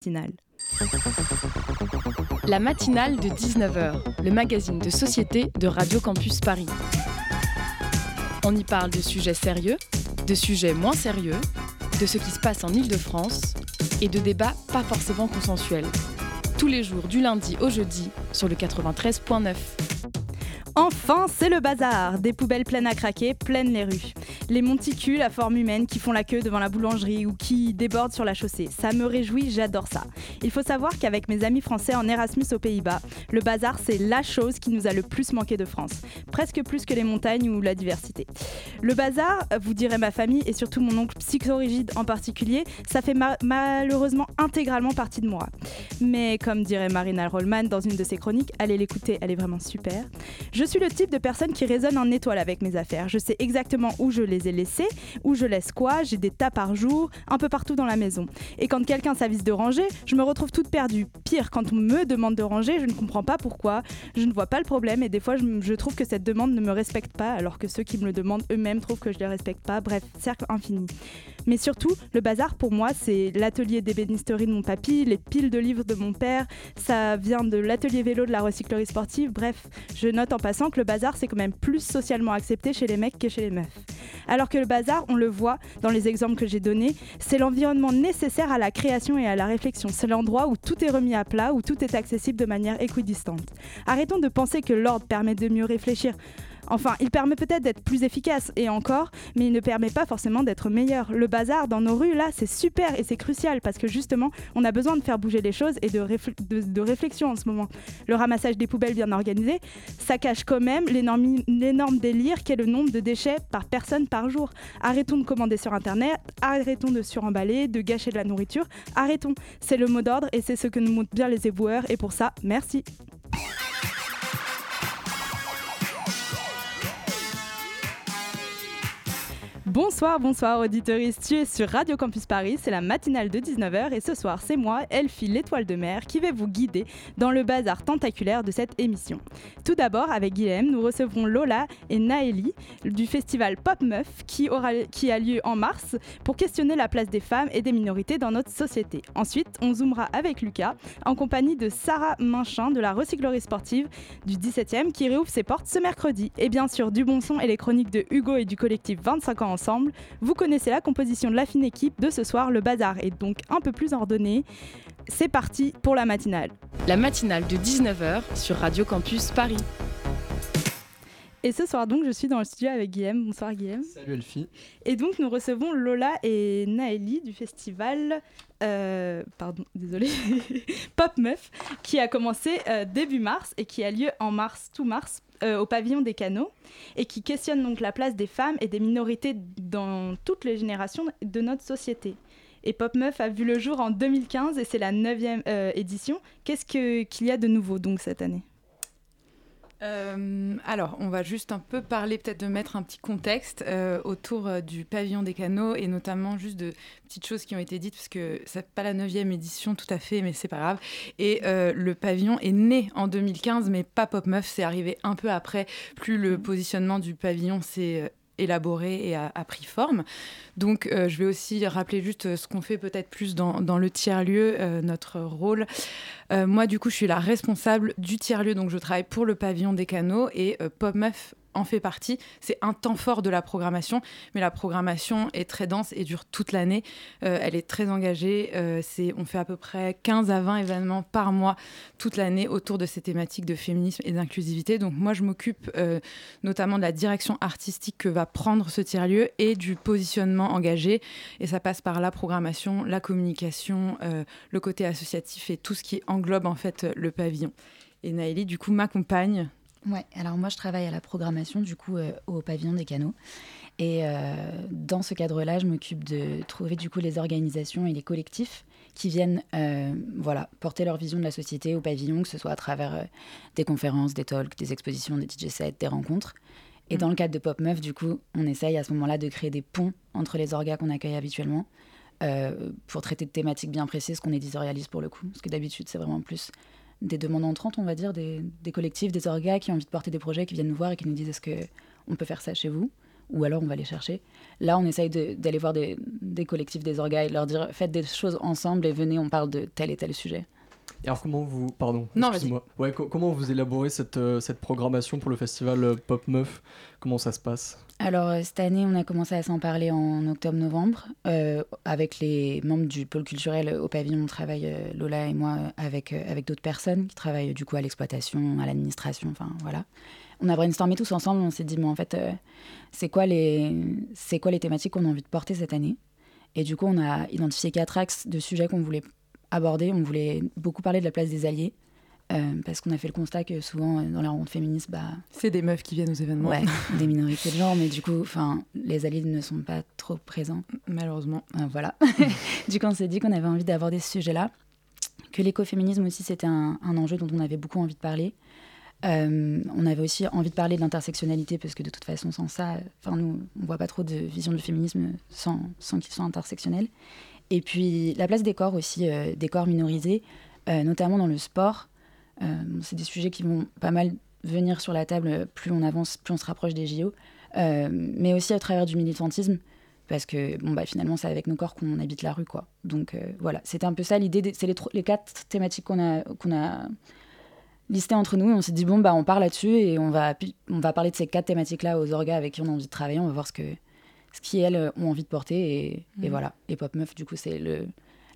matinale. La matinale de 19h, le magazine de société de Radio Campus Paris. On y parle de sujets sérieux, de sujets moins sérieux, de ce qui se passe en Ile-de-France et de débats pas forcément consensuels. Tous les jours du lundi au jeudi sur le 93.9. Enfin, c'est le bazar. Des poubelles pleines à craquer, pleines les rues. Les monticules à forme humaine qui font la queue devant la boulangerie ou qui débordent sur la chaussée. Ça me réjouit, j'adore ça. Il faut savoir qu'avec mes amis français en Erasmus aux Pays-Bas, le bazar, c'est la chose qui nous a le plus manqué de France. Presque plus que les montagnes ou la diversité. Le bazar, vous direz ma famille et surtout mon oncle psychorigide en particulier, ça fait malheureusement intégralement partie de moi. Mais comme dirait Marina Rollman dans une de ses chroniques, allez l'écouter, elle est vraiment super. Je suis le type de personne qui résonne en étoile avec mes affaires. Je sais exactement où je les ai laissées, où je laisse quoi, j'ai des tas par jour, un peu partout dans la maison. Et quand quelqu'un s'avise de ranger, je me retrouve toute perdue. Pire, quand on me demande de ranger, je ne comprends pas pourquoi, je ne vois pas le problème et des fois je, je trouve que cette demande ne me respecte pas alors que ceux qui me le demandent eux-mêmes trouvent que je les respecte pas. Bref, cercle infini. Mais surtout, le bazar pour moi, c'est l'atelier d'ébénisterie de mon papy, les piles de livres de mon père, ça vient de l'atelier vélo de la recyclerie sportive. Bref, je note en passant que le bazar, c'est quand même plus socialement accepté chez les mecs que chez les meufs. Alors que le bazar, on le voit dans les exemples que j'ai donnés, c'est l'environnement nécessaire à la création et à la réflexion. C'est l'endroit où tout est remis à plat, où tout est accessible de manière équidistante. Arrêtons de penser que l'ordre permet de mieux réfléchir. Enfin, il permet peut-être d'être plus efficace, et encore, mais il ne permet pas forcément d'être meilleur. Le bazar dans nos rues, là, c'est super et c'est crucial parce que justement, on a besoin de faire bouger les choses et de, réflexion en ce moment. Le ramassage des poubelles bien organisé, ça cache quand même l'énorme délire qu'est le nombre de déchets par personne par jour. Arrêtons de commander sur Internet, arrêtons de suremballer, de gâcher de la nourriture, arrêtons. C'est le mot d'ordre et c'est ce que nous montrent bien les éboueurs, et pour ça, merci. Bonsoir, bonsoir auditeuriste, tu es sur Radio Campus Paris, c'est la matinale de 19h et ce soir c'est moi, Elfie l'étoile de mer, qui vais vous guider dans le bazar tentaculaire de cette émission. Tout d'abord, avec Guilhem, nous recevrons Lola et Naëli du festival Pop Meuf qui, aura, qui a lieu en mars pour questionner la place des femmes et des minorités dans notre société. Ensuite, on zoomera avec Lucas en compagnie de Sarah Minchin de la recyclerie sportive du 17e qui réouvre ses portes ce mercredi. Et bien sûr, du bon son et les chroniques de Hugo et du collectif 25 ans ensemble. Vous connaissez la composition de la fine équipe de ce soir, le bazar est donc un peu plus ordonné. C'est parti pour la matinale. La matinale de 19h sur Radio Campus Paris. Et ce soir donc, je suis dans le studio avec Guillaume. Bonsoir Guillaume. Salut Elfie. Et donc nous recevons Lola et Naëli du festival, euh, pardon, désolé, Pop Meuf, qui a commencé euh, début mars et qui a lieu en mars, tout mars, euh, au pavillon des canaux et qui questionne donc la place des femmes et des minorités dans toutes les générations de notre société. Et Pop Meuf a vu le jour en 2015 et c'est la neuvième euh, édition. Qu'est-ce qu'il y a de nouveau donc cette année? Euh, alors, on va juste un peu parler, peut-être de mettre un petit contexte euh, autour euh, du pavillon des canaux et notamment juste de petites choses qui ont été dites, parce que c'est pas la neuvième édition tout à fait, mais c'est pas grave. Et le pavillon est né en 2015, mais pas Pop Meuf, c'est arrivé un peu après. Plus le positionnement du pavillon s'est élaboré et a, pris forme. Donc, euh, je vais aussi rappeler juste euh, ce qu'on fait peut-être plus dans, le tiers-lieu, euh, notre rôle. moi, du coup, je suis la responsable du tiers-lieu, donc je travaille pour le pavillon des canaux et PopMeuf en fait partie. C'est un temps fort de la programmation, mais la programmation est très dense et dure toute l'année. Euh, elle est très engagée. Euh, c'est, on fait à peu près 15 à 20 événements par mois toute l'année autour de ces thématiques de féminisme et d'inclusivité. Donc moi, je m'occupe euh, notamment de la direction artistique que va prendre ce tiers-lieu et du positionnement engagé. Et ça passe par la programmation, la communication, le côté associatif et tout ce qui englobe en fait le pavillon. Et Naëli, du coup, m'accompagne Ouais, alors moi je travaille à la programmation du coup euh, au pavillon des canaux. Et euh, dans ce cadre-là, je m'occupe de trouver du coup les organisations et les collectifs qui viennent euh, voilà, porter leur vision de la société au pavillon, que ce soit à travers des conférences, des talks, des expositions, des DJ sets, des rencontres. Et dans le cadre de Pop Meuf, du coup, on essaye à ce moment-là de créer des ponts entre les orgas qu'on accueille habituellement pour traiter de thématiques bien précises qu'on éditorialise pour le coup. Parce que d'habitude, c'est vraiment plus des demandes entrantes, on va dire, des, collectifs, des orgas qui ont envie de porter des projets, qui viennent nous voir et qui nous disent est-ce qu'on peut faire ça chez vous ou alors on va les chercher. Là, on essaye d'aller voir des, collectifs, des orgas et leur dire faites des choses ensemble et venez, on parle de tel et tel sujet. Et alors comment vous, pardon, excuse-moi, ouais, comment vous élaborez cette, euh, cette programmation pour le festival euh, Pop Meuf? Comment ça se passe? Alors euh, cette année, on a commencé à s'en parler en octobre-novembre avec les membres du pôle culturel au pavillon. On travaille Lola et moi avec avec d'autres personnes qui travaillent du coup à l'exploitation, à l'administration, enfin voilà. On a brainstormé tous ensemble. On s'est dit mais en fait, c'est quoi les c'est quoi les thématiques qu'on a envie de porter cette année? Et du coup, on a identifié quatre axes de sujets qu'on voulait aborder. On voulait beaucoup parler de la place des alliés. Euh, parce qu'on a fait le constat que souvent euh, dans la ronde féministe, bah, c'est des meufs qui viennent aux événements. Ouais, des minorités de genre, mais du coup, enfin, les alliés ne sont pas trop présents. Malheureusement. Euh, voilà. du coup, on s'est dit qu'on avait envie d'aborder ce sujet-là, que l'écoféminisme aussi c'était un, enjeu dont on avait beaucoup envie de parler. on avait aussi envie de parler de l'intersectionnalité parce que de toute façon, sans ça, enfin nous, on voit pas trop de vision du féminisme sans, sans qu'il soit intersectionnel. Et puis la place des corps aussi, euh, des corps minorisés, euh, notamment dans le sport. Euh, c'est des sujets qui vont pas mal venir sur la table plus on avance, plus on se rapproche des JO. mais aussi à travers du militantisme, parce que bon, bah, finalement, c'est avec nos corps qu'on habite la rue. quoi. Donc voilà, c'était un peu ça l'idée. C'est les, quatre thématiques qu'on a, qu'on listées entre nous. Et on s'est dit, bon, bah, on part là-dessus et on va, on va parler de ces quatre thématiques-là aux orgas avec qui on a envie de travailler. On va voir ce que ce qui elles ont envie de porter et, mm. voilà. Et Pop Meuf, du coup, c'est le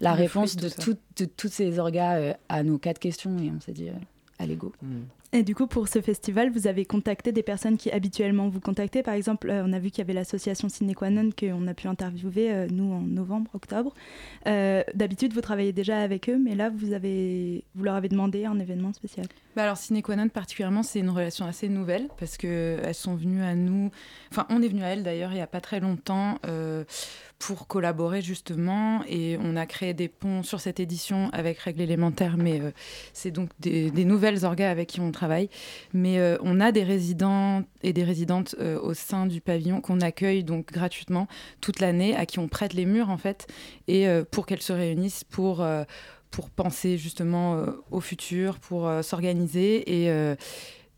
la réponse de, de, toutes ces orgas euh, à nos quatre questions et on s'est dit, euh, allez go. Mm. Et du coup, pour ce festival, vous avez contacté des personnes qui habituellement vous contactaient. Par exemple, euh, on a vu qu'il y avait l'association Sine Qua Non qu'on a pu interviewer, nous, en novembre, octobre. D'habitude, vous travaillez déjà avec eux, mais là, vous, leur avez demandé un événement spécial. Bah alors Sine Qua Non particulièrement, c'est une relation assez nouvelle parce que elles sont venues à nous, enfin on est venu à elles d'ailleurs il n'y a pas très longtemps euh, pour collaborer justement et on a créé des ponts sur cette édition avec Règles élémentaires, mais euh, c'est donc des, nouvelles orgas avec qui on travaille. Mais euh, on a des résidents et des résidentes au sein du pavillon qu'on accueille donc gratuitement toute l'année, à qui on prête les murs en fait, et pour qu'elles se réunissent pour pour penser justement euh, au futur, pour euh, s'organiser. Et euh,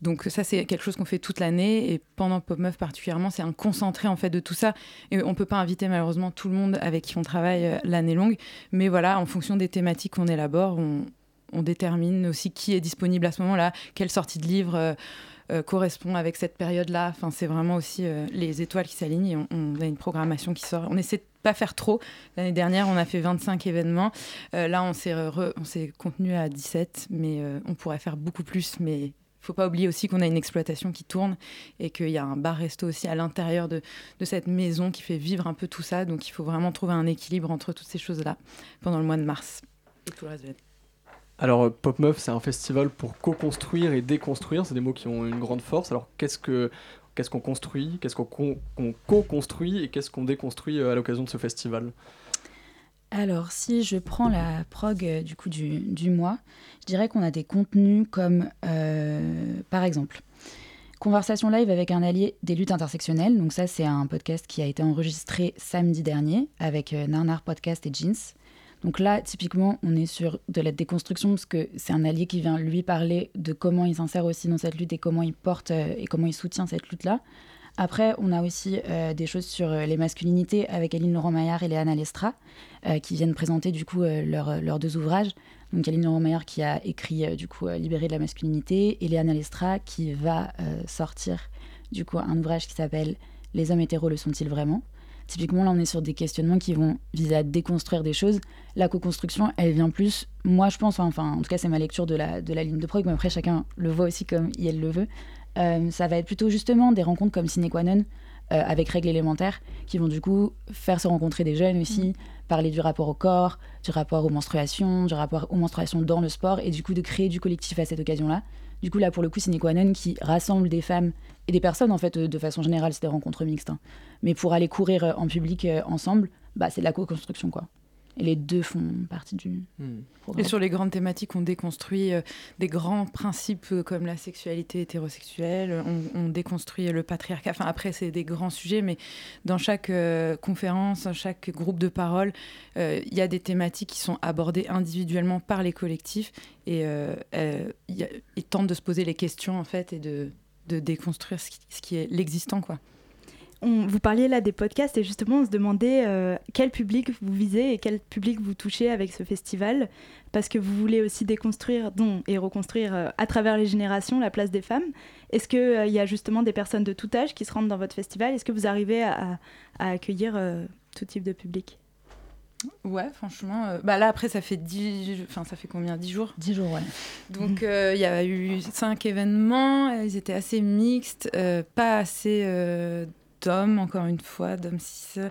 donc ça, c'est quelque chose qu'on fait toute l'année. Et pendant Pop Meuf particulièrement, c'est un concentré en fait de tout ça. Et on peut pas inviter malheureusement tout le monde avec qui on travaille l'année longue. Mais voilà, en fonction des thématiques qu'on élabore, on, on, détermine aussi qui est disponible à ce moment-là, quelle sortie de livre. correspond avec cette période-là. Enfin, c'est vraiment aussi les étoiles qui s'alignent et on, a une programmation qui sort. On essaie pas faire trop. L'année dernière, on a fait 25 événements. Euh, là, on s'est, on s'est contenu à 17, mais euh, on pourrait faire beaucoup plus. Mais il faut pas oublier aussi qu'on a une exploitation qui tourne et qu'il y a un bar-resto aussi à l'intérieur de, de, cette maison qui fait vivre un peu tout ça. Donc il faut vraiment trouver un équilibre entre toutes ces choses-là pendant le mois de mars et tout le reste de l'année. Alors euh, Pop Meuf, c'est un festival pour co-construire et déconstruire. C'est des mots qui ont une grande force. Alors qu'est-ce que Qu'est-ce qu'on construit Qu'est-ce qu'on co-construit Et qu'est-ce qu'on déconstruit euh, à l'occasion de ce festival? Alors, si je prends la prog euh, du coup du, mois, je dirais qu'on a des contenus comme, par exemple, Conversation live avec un allié des luttes intersectionnelles. Donc ça, c'est un podcast qui a été enregistré samedi dernier avec Narnar Podcast et Jeans. Donc là, typiquement, on est sur de la déconstruction parce que c'est un allié qui vient lui parler de comment il s'insère aussi dans cette lutte et comment il porte euh, et comment il soutient cette lutte-là. Après, on a aussi euh, des choses sur euh, les masculinités avec Aline Laurent-Maillard et Léana Lestra qui viennent présenter du coup leurs deux ouvrages. Donc Aline Laurent-Maillard qui a écrit du coup Libérer de la masculinité et Léana Lestra qui va sortir du coup un ouvrage qui s'appelle Les hommes hétéros le sont-ils vraiment? Typiquement, là, on est sur des questionnements qui vont viser à déconstruire des choses. La co-construction, elle vient plus, moi, je pense, enfin, en tout cas, c'est ma lecture de la, de la ligne de prog, mais après, chacun le voit aussi comme elle le veut. Euh, ça va être plutôt justement des rencontres comme Sine Qua Non, euh, avec règles élémentaires, qui vont du coup faire se rencontrer des jeunes aussi, mm. parler du rapport au corps, du rapport aux menstruations, du rapport aux menstruations dans le sport, et du coup de créer du collectif à cette occasion-là. Du coup, là, pour le coup, Sine qui rassemble des femmes et des personnes, en fait, de façon générale, c'est des rencontres mixtes. Hein. Mais pour aller courir euh, en public euh, ensemble, bah, c'est de la co-construction, quoi. Et les deux font partie du hmm. Et sur les grandes thématiques, on déconstruit euh, des grands principes comme la sexualité hétérosexuelle, on, déconstruit le patriarcat. Enfin, après, c'est des grands sujets, mais dans chaque conférence, chaque groupe de parole, il y a des thématiques qui sont abordées individuellement par les collectifs et ils tentent de se poser les questions, en fait, et de, de déconstruire ce qui, est l'existant, quoi. Vous parliez là des podcasts et justement on se demandait euh, quel public vous visez et quel public vous touchez avec ce festival parce que vous voulez aussi déconstruire dont, et reconstruire euh, à travers les générations la place des femmes. Est-ce qu'il euh, y a justement des personnes de tout âge qui se rendent dans votre festival? Est-ce que vous arrivez à, accueillir tout type de public? Ouais, franchement. bah là, après, ça fait 10... Enfin, ça fait combien? 10 jours? 10 jours, ouais. Donc, il y a eu 5 événements. Ils étaient assez mixtes, pas assez d'hommes, encore une fois, d'hommes cis.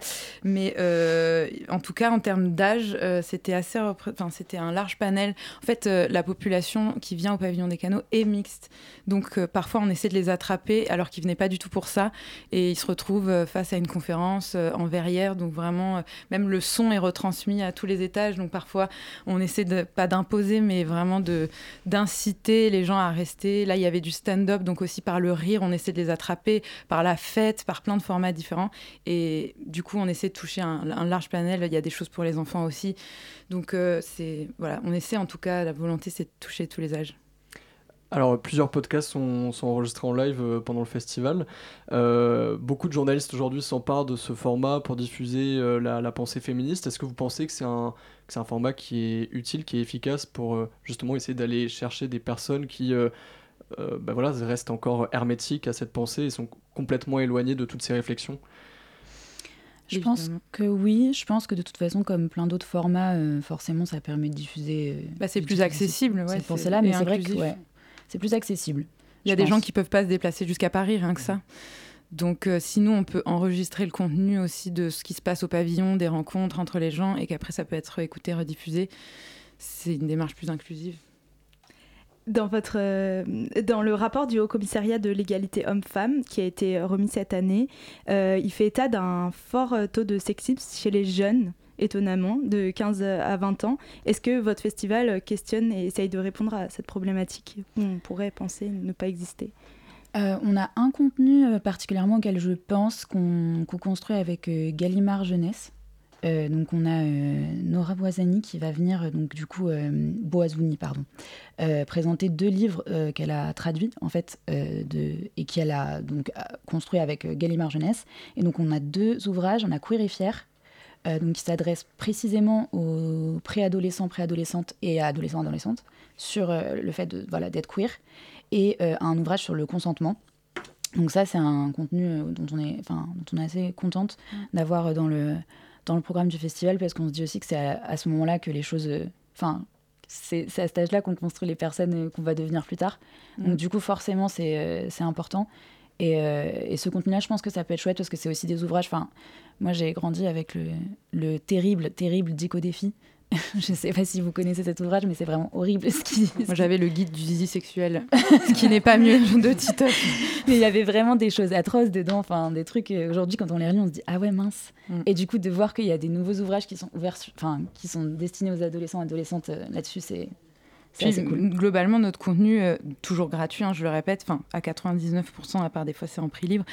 Mais euh, en tout cas, en termes d'âge, euh, c'était assez, enfin, c'était un large panel. En fait, euh, la population qui vient au pavillon des canaux est mixte. Donc, parfois, on essaie de les attraper alors qu'ils venaient pas du tout pour ça. Et ils se retrouvent face à une conférence en verrière. Donc, vraiment, même le son est retransmis à tous les étages. Donc, parfois, on essaie de, pas d'imposer, mais vraiment de, d'inciter les gens à rester. Là, il y avait du stand-up. Donc, aussi par le rire, on essaie de les attraper, par la fête, par plein de formats différents. Et du coup, on essaie de toucher un, large panel. Il y a des choses pour les enfants aussi. Donc, euh, c'est voilà, on essaie en tout cas, la volonté, c'est de toucher tous les âges. Alors, plusieurs podcasts sont, enregistrés en live euh, pendant le festival. Euh, beaucoup de journalistes aujourd'hui s'emparent de ce format pour diffuser la, pensée féministe. Est-ce que vous pensez que c'est un, un, format qui est utile, qui est efficace pour justement essayer d'aller chercher des personnes qui euh, ben voilà, restent encore hermétiques à cette pensée et sont complètement éloignés de toutes ces réflexions je pense que oui. Je pense que de toute façon, comme plein d'autres formats, euh, forcément, ça permet de diffuser. Euh, bah, c'est plus accessible, ouais, cette pensée-là, mais c'est vrai que c'est plus accessible. Il y a des gens qui peuvent pas se déplacer jusqu'à Paris, rien que ça. Donc, sinon, on peut enregistrer le contenu aussi de ce qui se passe au pavillon, des rencontres entre les gens, et qu'après, ça peut être écouté, rediffusé. C'est une démarche plus inclusive. Dans, votre, euh, dans le rapport du Haut Commissariat de l'égalité homme-femme qui a été remis cette année, euh, il fait état d'un fort euh, taux de sexisme chez les jeunes, étonnamment, de 15 à 20 ans. Est-ce que votre festival questionne et essaye de répondre à cette problématique où on pourrait penser ne pas exister? On a un contenu particulièrement auquel je pense qu'on construit avec Gallimard Jeunesse, euh, donc on a euh, Nora Boisani qui va venir, euh, donc du coup Boazouni, pardon, présenter deux livres qu'elle a traduits en fait de, et qu'elle a donc construit avec Gallimard Jeunesse. Et donc on a deux ouvrages, on a Queer et Fier, donc qui s'adresse précisément aux préadolescents, préadolescentes et adolescents, adolescentes sur le fait de voilà d'être queer, et un ouvrage sur le consentement. Donc ça c'est un contenu dont on est, enfin dont on est assez contente mmh. d'avoir dans le dans le programme du festival parce qu'on se dit aussi que c'est à, ce moment-là que les choses. Euh, enfin, c'est à cet âge-là qu'on construit les personnes euh, qu'on va devenir plus tard. Donc, mm. du coup, forcément, c'est euh, important. Et, et, ce contenu-là, je pense que ça peut être chouette parce que c'est aussi des ouvrages. Enfin, moi, j'ai grandi avec le, le terrible, terrible Dico Défi je ne sais pas si vous connaissez cet ouvrage, mais c'est vraiment horrible ce qui. Moi, j'avais le guide du zizi sexuel, ce qui n'est pas mieux de Titoff. mais il y avait vraiment des choses atroces dedans, enfin des trucs. Euh, aujourd'hui, quand on les relit, on se dit ah ouais mince. Mm. Et du coup, de voir qu'il y a des nouveaux ouvrages qui sont ouverts, enfin qui sont destinés aux adolescents, adolescentes euh, là-dessus, c'est globalement, notre contenu, euh, toujours gratuit, hein, je le répète, à 99%, à part des fois c'est en prix libre,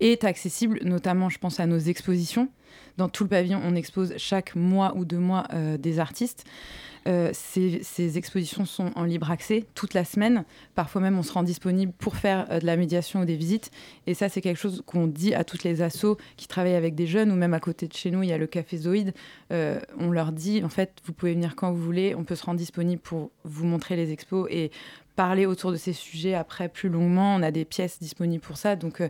est accessible, notamment, je pense, à nos expositions. Dans tout le pavillon, on expose chaque mois ou deux mois euh, des artistes. Euh, ces, expositions sont en libre accès toute la semaine. Parfois même, on se rend disponible pour faire euh, de la médiation ou des visites. Et ça, c'est quelque chose qu'on dit à toutes les assos qui travaillent avec des jeunes, ou même à côté de chez nous, il y a le Café Zoïde. Euh, on leur dit, en fait, vous pouvez venir quand vous voulez. On peut se rendre disponible pour vous montrer les expos et parler autour de ces sujets après plus longuement. On a des pièces disponibles pour ça. Donc,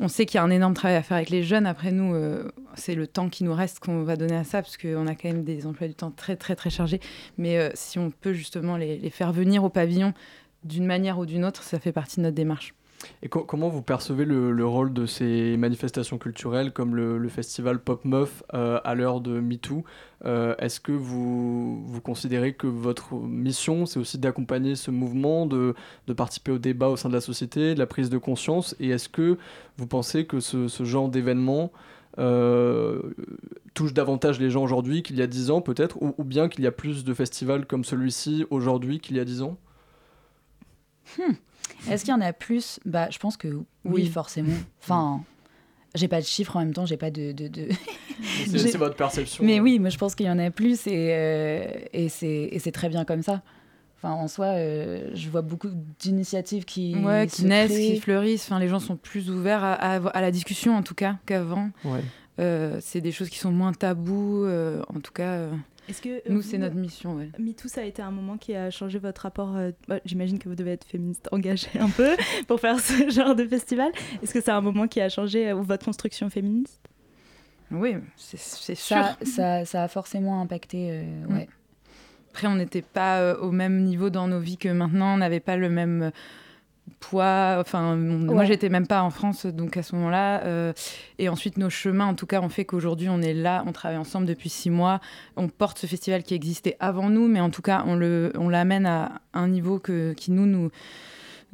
on sait qu'il y a un énorme travail à faire avec les jeunes. Après, nous, euh, c'est le temps qui nous reste qu'on va donner à ça, parce qu'on a quand même des emplois du temps très, très, très chargés. Mais euh, si on peut justement les faire venir au pavillon d'une manière ou d'une autre, ça fait partie de notre démarche. Et comment vous percevez le, rôle de ces manifestations culturelles comme le, festival Pop Meuf euh, à l'heure de MeToo euh, Est-ce que vous, vous considérez que votre mission, c'est aussi d'accompagner ce mouvement, de, de, participer au débat au sein de la société, de la prise de conscience? Et est-ce que vous pensez que ce, ce genre d'événement euh, touche davantage les gens aujourd'hui qu'il y a 10 ans peut-être, ou, ou, bien qu'il y a plus de festivals comme celui-ci aujourd'hui qu'il y a 10 ans? Hmm. Est-ce qu'il y en a plus? Bah, je pense que oui, forcément. Enfin, j'ai pas de chiffres en même temps, j'ai pas de. de, C'est votre perception. Mais oui, moi je pense qu'il y en a plus et, euh, et c'est très bien comme ça. Enfin, en soi, euh, je vois beaucoup d'initiatives qui, ouais, qui naissent, créent. qui fleurissent. Enfin, les gens sont plus ouverts à, à, à la discussion, en tout cas, qu'avant. Ouais. Euh, c'est des choses qui sont moins tabous. euh, en tout cas, euh, Est-ce que nous, c'est notre mission. Ouais. MeToo, ça a été un moment qui a changé votre rapport. euh, bah, J'imagine que vous devez être féministe engagée un peu pour faire ce genre de festival. Est-ce que c'est un moment qui a changé euh, votre construction féministe? Oui, c'est sûr. Ça, ça, ça a forcément impacté. euh, Mm. ouais. Après, on n'était pas euh, au même niveau dans nos vies que maintenant. On n'avait pas le même euh, poids. Enfin, on- moi, Ouais. j'étais même pas en France, donc à ce moment-là. euh, et ensuite, nos chemins, en tout cas, ont fait qu'aujourd'hui, on est là, on travaille ensemble depuis six mois. On porte ce festival qui existait avant nous, mais en tout cas, on le, on l'amène à un niveau que, qui nous, nous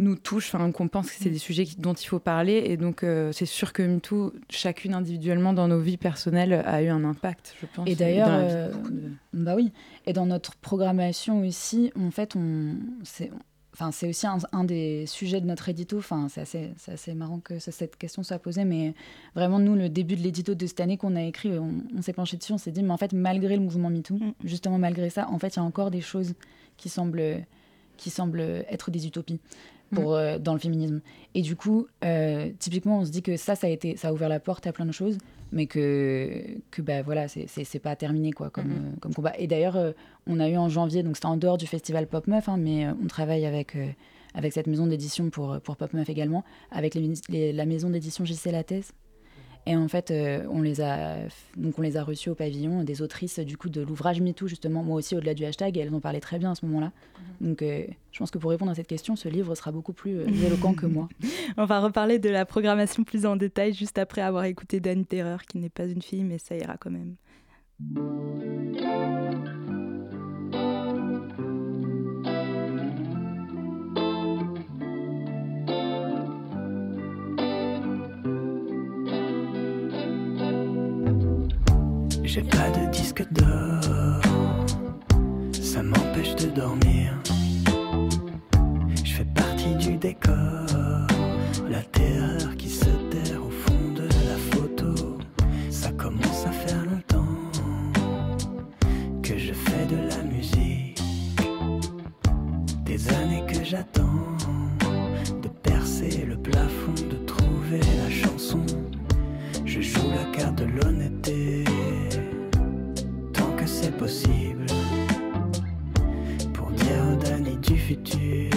nous touche, enfin qu'on pense que c'est des sujets qui- dont il faut parler, et donc euh, c'est sûr que MeToo, chacune individuellement dans nos vies personnelles, a eu un impact, je pense. Et d'ailleurs, euh, de Bah oui. Et dans notre programmation aussi, en fait, on, enfin, c'est aussi un, un des sujets de notre édito. Enfin, c'est assez, marrant que ça- cette question soit posée, mais vraiment, nous, le début de l'édito de cette année qu'on a écrit, on, on s'est penché dessus, on s'est dit, mais en fait, malgré le mouvement MeToo, Mm. justement malgré ça, en fait, il y a encore des choses qui semblent, qui semblent être des utopies. Pour, euh, dans le féminisme. Et du coup, euh, typiquement, on se dit que ça, ça a, été, ça a ouvert la porte à plein de choses, mais que, que bah, voilà, c'est- pas terminé quoi, comme, Mhm. euh, comme combat. Et d'ailleurs, euh, on a eu en janvier, donc c'était en dehors du festival Pop Meuf, hein, mais euh, on travaille avec, euh, avec cette maison d'édition pour, pour Pop Meuf également, avec les, les- la maison d'édition JC Lattès. Et en fait, euh, on, les a, donc on les a reçus au pavillon, des autrices du coup de l'ouvrage MeToo, justement, moi aussi au-delà du hashtag, et elles en parlaient très bien à ce moment-là. Donc euh, je pense que pour répondre à cette question, ce livre sera beaucoup plus euh, éloquent que moi. On va reparler de la programmation plus en détail juste après avoir écouté Dani Terreur, qui n'est pas une fille, mais ça ira quand même. J'ai pas de disque d'or, ça m'empêche de dormir. Je fais partie du décor, la terreur qui se terre au fond de la photo. Ça commence à faire longtemps que je fais de la musique. Des années que j'attends de percer le plafond, de trouver la chanson. Je joue la carte de l'honnêteté possible. Pour dire aux Dani du futur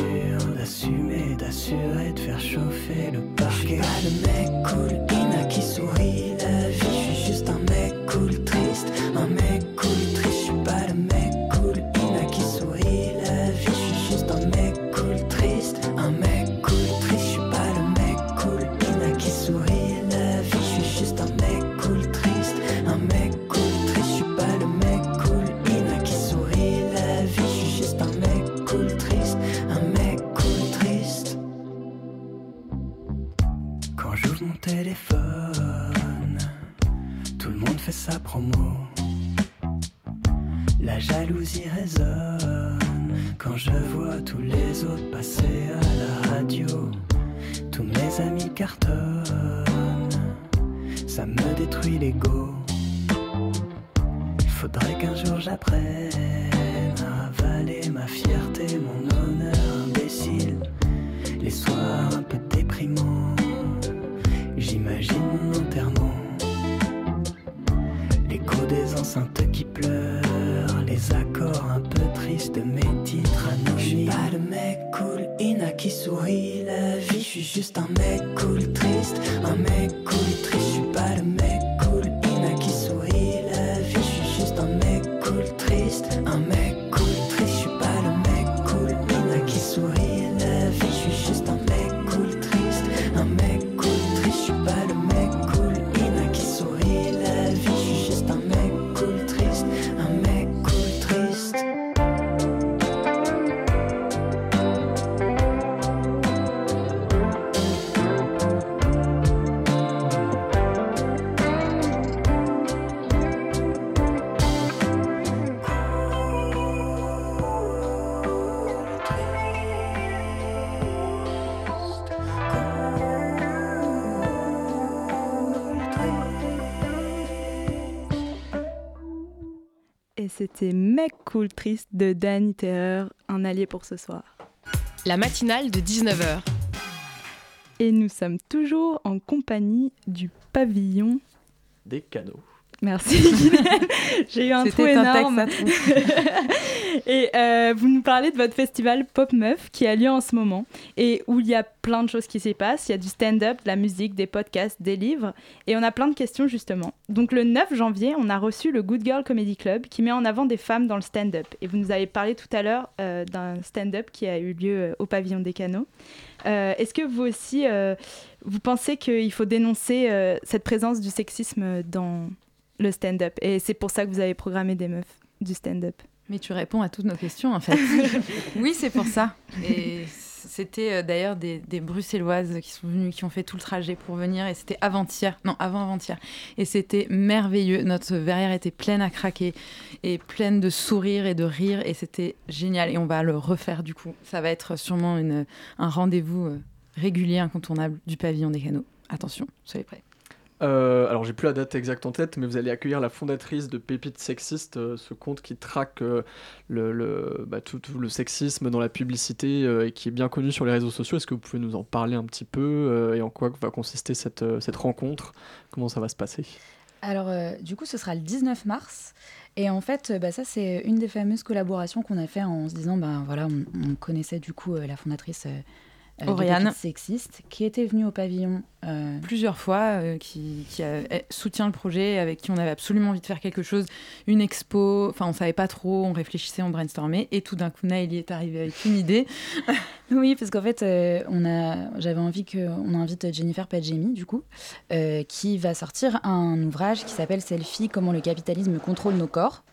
d'assumer, d'assurer, de faire chauffer le parquet. De mec cool, Ina qui sourit la vie. Je suis juste un mec cool, triste, un mec cool, triste. Mes c'était Mec Cool Triste de Danny Terreur, un allié pour ce soir. La matinale de 19h. Et nous sommes toujours en compagnie du pavillon Des canaux. Merci J'ai eu un trou C'était un énorme. texte. Et euh, vous nous parlez de votre festival Pop Meuf qui a lieu en ce moment et où il y a plein de choses qui s'y passent. Il y a du stand-up, de la musique, des podcasts, des livres et on a plein de questions justement. Donc le 9 janvier, on a reçu le Good Girl Comedy Club qui met en avant des femmes dans le stand-up. Et vous nous avez parlé tout à l'heure euh, d'un stand-up qui a eu lieu euh, au pavillon des canaux. Euh, Est-ce que vous aussi, vous pensez qu'il faut dénoncer cette présence du sexisme dans le stand-up Et c'est pour ça que vous avez programmé des meufs du stand-up Mais tu réponds à toutes nos questions en fait. oui, c'est pour ça. Et c'était euh, d'ailleurs des, des Bruxelloises qui sont venues, qui ont fait tout le trajet pour venir. Et c'était avant-hier, non, avant-avant-hier. Et c'était merveilleux. Notre verrière était pleine à craquer et pleine de sourires et de rires. Et c'était génial. Et on va le refaire du coup. Ça va être sûrement une, un rendez-vous euh, régulier, incontournable du pavillon des canaux. Attention, soyez prêts. Euh, alors j'ai plus la date exacte en tête, mais vous allez accueillir la fondatrice de Pépite Sexiste, euh, ce compte qui traque euh, bah, tout, le sexisme dans la publicité euh, et qui est bien connu sur les réseaux sociaux. Est-ce que vous pouvez nous en parler un petit peu euh, et en quoi va consister cette, rencontre? Comment ça va se passer? Alors, du coup, ce sera le 19 mars. Et en fait, bah, ça, c'est une des fameuses collaborations qu'on a fait en se disant, ben voilà, on, on connaissait du coup la fondatrice Oriane. Sexiste, qui était venue au pavillon. euh, plusieurs fois, euh, qui, qui a- eh, soutient le projet, avec qui on avait absolument envie de faire quelque chose, une expo, enfin on savait pas trop, on réfléchissait, on brainstormait, et tout d'un coup Naëlie est arrivée avec une idée. Oui, parce qu'en fait, euh, on a, j'avais envie qu'on invite Jennifer Padjemi, du coup, qui va sortir un ouvrage qui s'appelle Selfie, comment le capitalisme contrôle nos corps.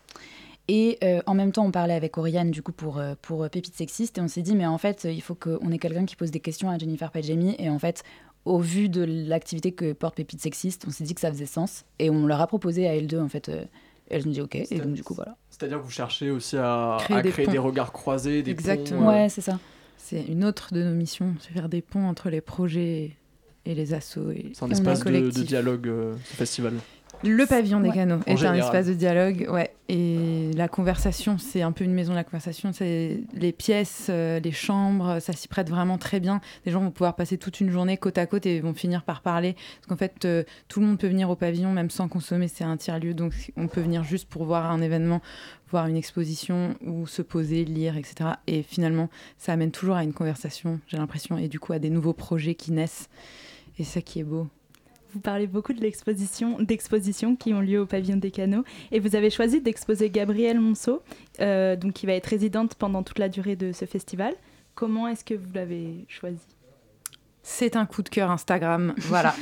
Et euh, en même temps, on parlait avec Oriane, du coup, pour, euh, pour euh, Pépite Sexiste, et on s'est dit, mais en fait, il faut qu'on ait quelqu'un qui pose des questions à Jennifer Padjemi, et en fait, au vu de l'activité que porte Pépite Sexiste, on s'est dit que ça faisait sens, et on leur a proposé à L2, en fait, euh, elles ont dit ok, et donc du coup, voilà. C'est-à-dire que vous cherchez aussi à Créer à des créer ponts. des regards croisés, des Exactement. ponts, euh, Ouais, c'est ça. C'est une autre de nos missions, c'est faire des ponts entre les projets et les assos. Et... C'est un espace de, dialogue, euh, ce festival. Le pavillon des Ouais. canaux En est un espace de dialogue, ouais. Et la conversation, c'est un peu une maison de la conversation. C'est les pièces, euh, les chambres, ça s'y prête vraiment très bien. Les gens vont pouvoir passer toute une journée côte à côte et vont finir par parler. Parce qu'en fait, euh, tout le monde peut venir au pavillon, même sans consommer. C'est un tiers-lieu, donc on peut venir juste pour voir un événement, voir une exposition ou se poser, lire, etc. Et finalement, ça amène toujours à une conversation, j'ai l'impression, et du coup à des nouveaux projets qui naissent. Et ça qui est beau. Vous parlez beaucoup de l'exposition, d'expositions qui ont lieu au pavillon des canaux et vous avez choisi d'exposer Gabrielle Monceau, euh, donc qui va être résidente pendant toute la durée de ce festival. Comment est-ce que vous l'avez choisi? C'est un coup de cœur Instagram, voilà.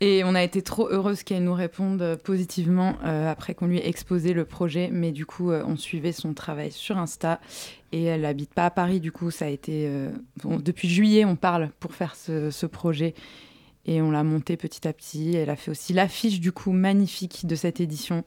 Et on a été trop heureuse qu'elle nous réponde positivement euh, après qu'on lui ait exposé le projet. Mais du coup, euh, on suivait son travail sur Insta. Et elle n'habite pas à Paris, du coup, ça a été... euh, depuis juillet, on parle pour faire ce, ce projet. Et on l'a monté petit à petit. Elle a fait aussi l'affiche, du coup, magnifique de cette édition.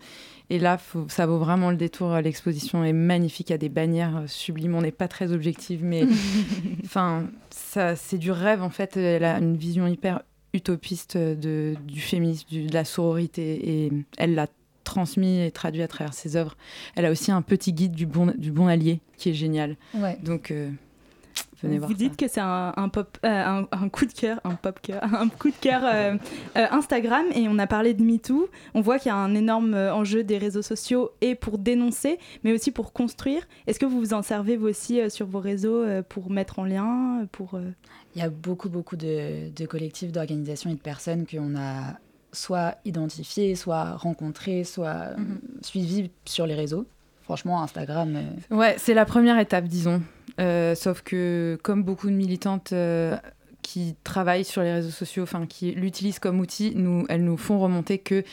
Et là, faut- ça vaut vraiment le détour. L'exposition est magnifique. Il y a des bannières sublimes. On n'est pas très objective, mais enfin, ça, c'est du rêve, en fait. Elle a une vision hyper utopiste de, du féminisme, du- de la sororité. Et elle l'a transmis et traduit à travers ses œuvres. Elle a aussi un petit guide du bon, du bon allié qui est génial. Ouais. Donc, euh, venez Vous voir dites ça. que c'est un, un pop, euh, un, un coup de cœur, un pop cœur, un coup de cœur euh, euh, Instagram et on a parlé de MeToo. On voit qu'il y a un énorme enjeu des réseaux sociaux et pour dénoncer, mais aussi pour construire. Est-ce que vous vous en servez vous aussi euh, sur vos réseaux euh, pour mettre en lien, pour euh, Il y a beaucoup, beaucoup de, de collectifs, d'organisations et de personnes qu'on a soit identifiées, soit rencontrées, soit Mhm. suivies sur les réseaux. Franchement, Instagram, euh, Ouais, c'est la première étape, disons. Euh, sauf que, comme beaucoup de militantes euh, qui travaillent sur les réseaux sociaux, enfin qui l'utilisent comme outil, nous, elles nous font remonter que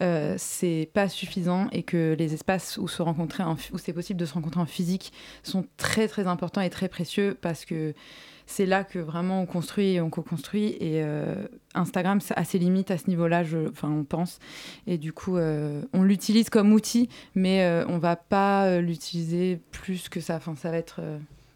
euh, c'est pas suffisant et que les espaces où se rencontrer, en, où c'est possible de se rencontrer en physique, sont très très importants et très précieux parce que c'est là que vraiment on construit et on co-construit. Et euh, Instagram, à ses limites à ce niveau-là, enfin on pense. Et du coup, on l'utilise comme outil, mais euh, on va pas l'utiliser plus que ça. Enfin, ça va être.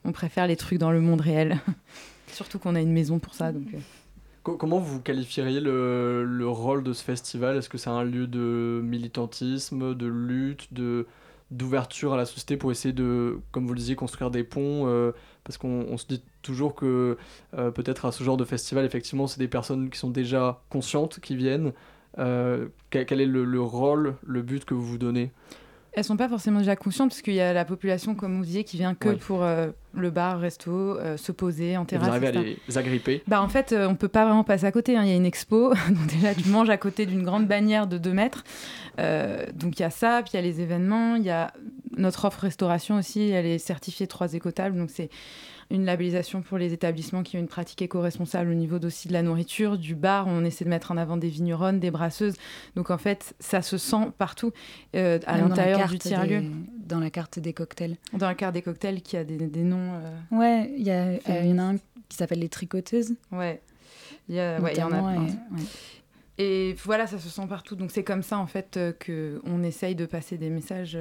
On préfère les trucs dans le monde réel. Surtout qu'on a une maison pour ça, donc. euh, comment vous qualifieriez le, le, rôle de ce festival? Est-ce que c'est un lieu de militantisme, de lutte, de d'ouverture à la société pour essayer de, comme vous le disiez, construire des ponts euh, Parce qu'on se dit toujours que euh, peut-être à ce genre de festival, effectivement, c'est des personnes qui sont déjà conscientes qui viennent. Euh, quel, est le, le, rôle, le but que vous vous donnez? Elles sont pas forcément déjà conscientes parce qu'il y a la population, comme vous disiez, qui vient que pour euh, le bar, resto, euh, se poser en terrasse. vous arrivez à les agripper Bah en fait, euh, on peut pas vraiment passer à côté. Hein. Il y a une expo, donc déjà tu manges à côté d'une grande bannière de 2 mètres. donc il y a ça, puis il y a les événements, il y a notre offre restauration aussi, elle est certifiée 3 écotables, donc c'est une labellisation pour les établissements qui ont une pratique éco-responsable au niveau aussi de la nourriture, du bar. On essaie de mettre en avant des vigneronnes, des brasseuses. Donc en fait, ça se sent partout euh, à l'intérieur du tiers-lieu. Dans la carte des cocktails. Dans la carte des cocktails qui a des, des noms. Euh, ouais, il y, euh, y, en a un qui s'appelle les tricoteuses. Ouais. Il y, ouais, y en a plein. Et, et, voilà, ça se sent partout. Donc c'est comme ça en fait que qu'on essaye de passer des messages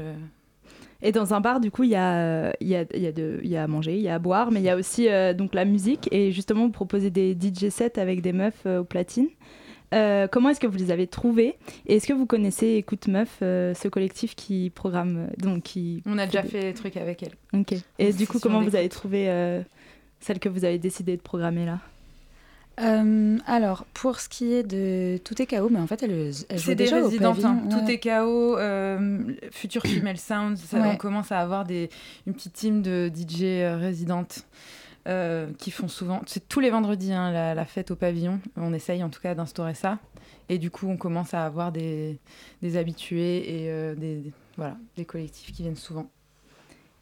et dans un bar, du coup, il y a, y, a, y, a de, y a à manger, il y a à boire, mais il y a aussi euh, donc la musique. Et justement, vous proposez des DJ sets avec des meufs euh, au platine. Euh, comment est-ce que vous les avez trouvés? Et est-ce que vous connaissez Écoute Meuf, ce collectif qui programme donc qui On a déjà fait des trucs avec elle. Ok. Et du coup, comment vous avez trouvé celle que vous avez décidé de programmer là? Euh, alors, pour ce qui est de Tout est chaos, mais en fait, elle, elle joue déjà. Tout est chaos, euh, Future Female Sound, ça, on commence à avoir des, une petite team de DJ euh, résidentes qui font souvent, c'est tous les vendredis hein, la, fête au pavillon, on essaye en tout cas d'instaurer ça. Et du coup, on commence à avoir des, des habitués et des, voilà, des collectifs qui viennent souvent.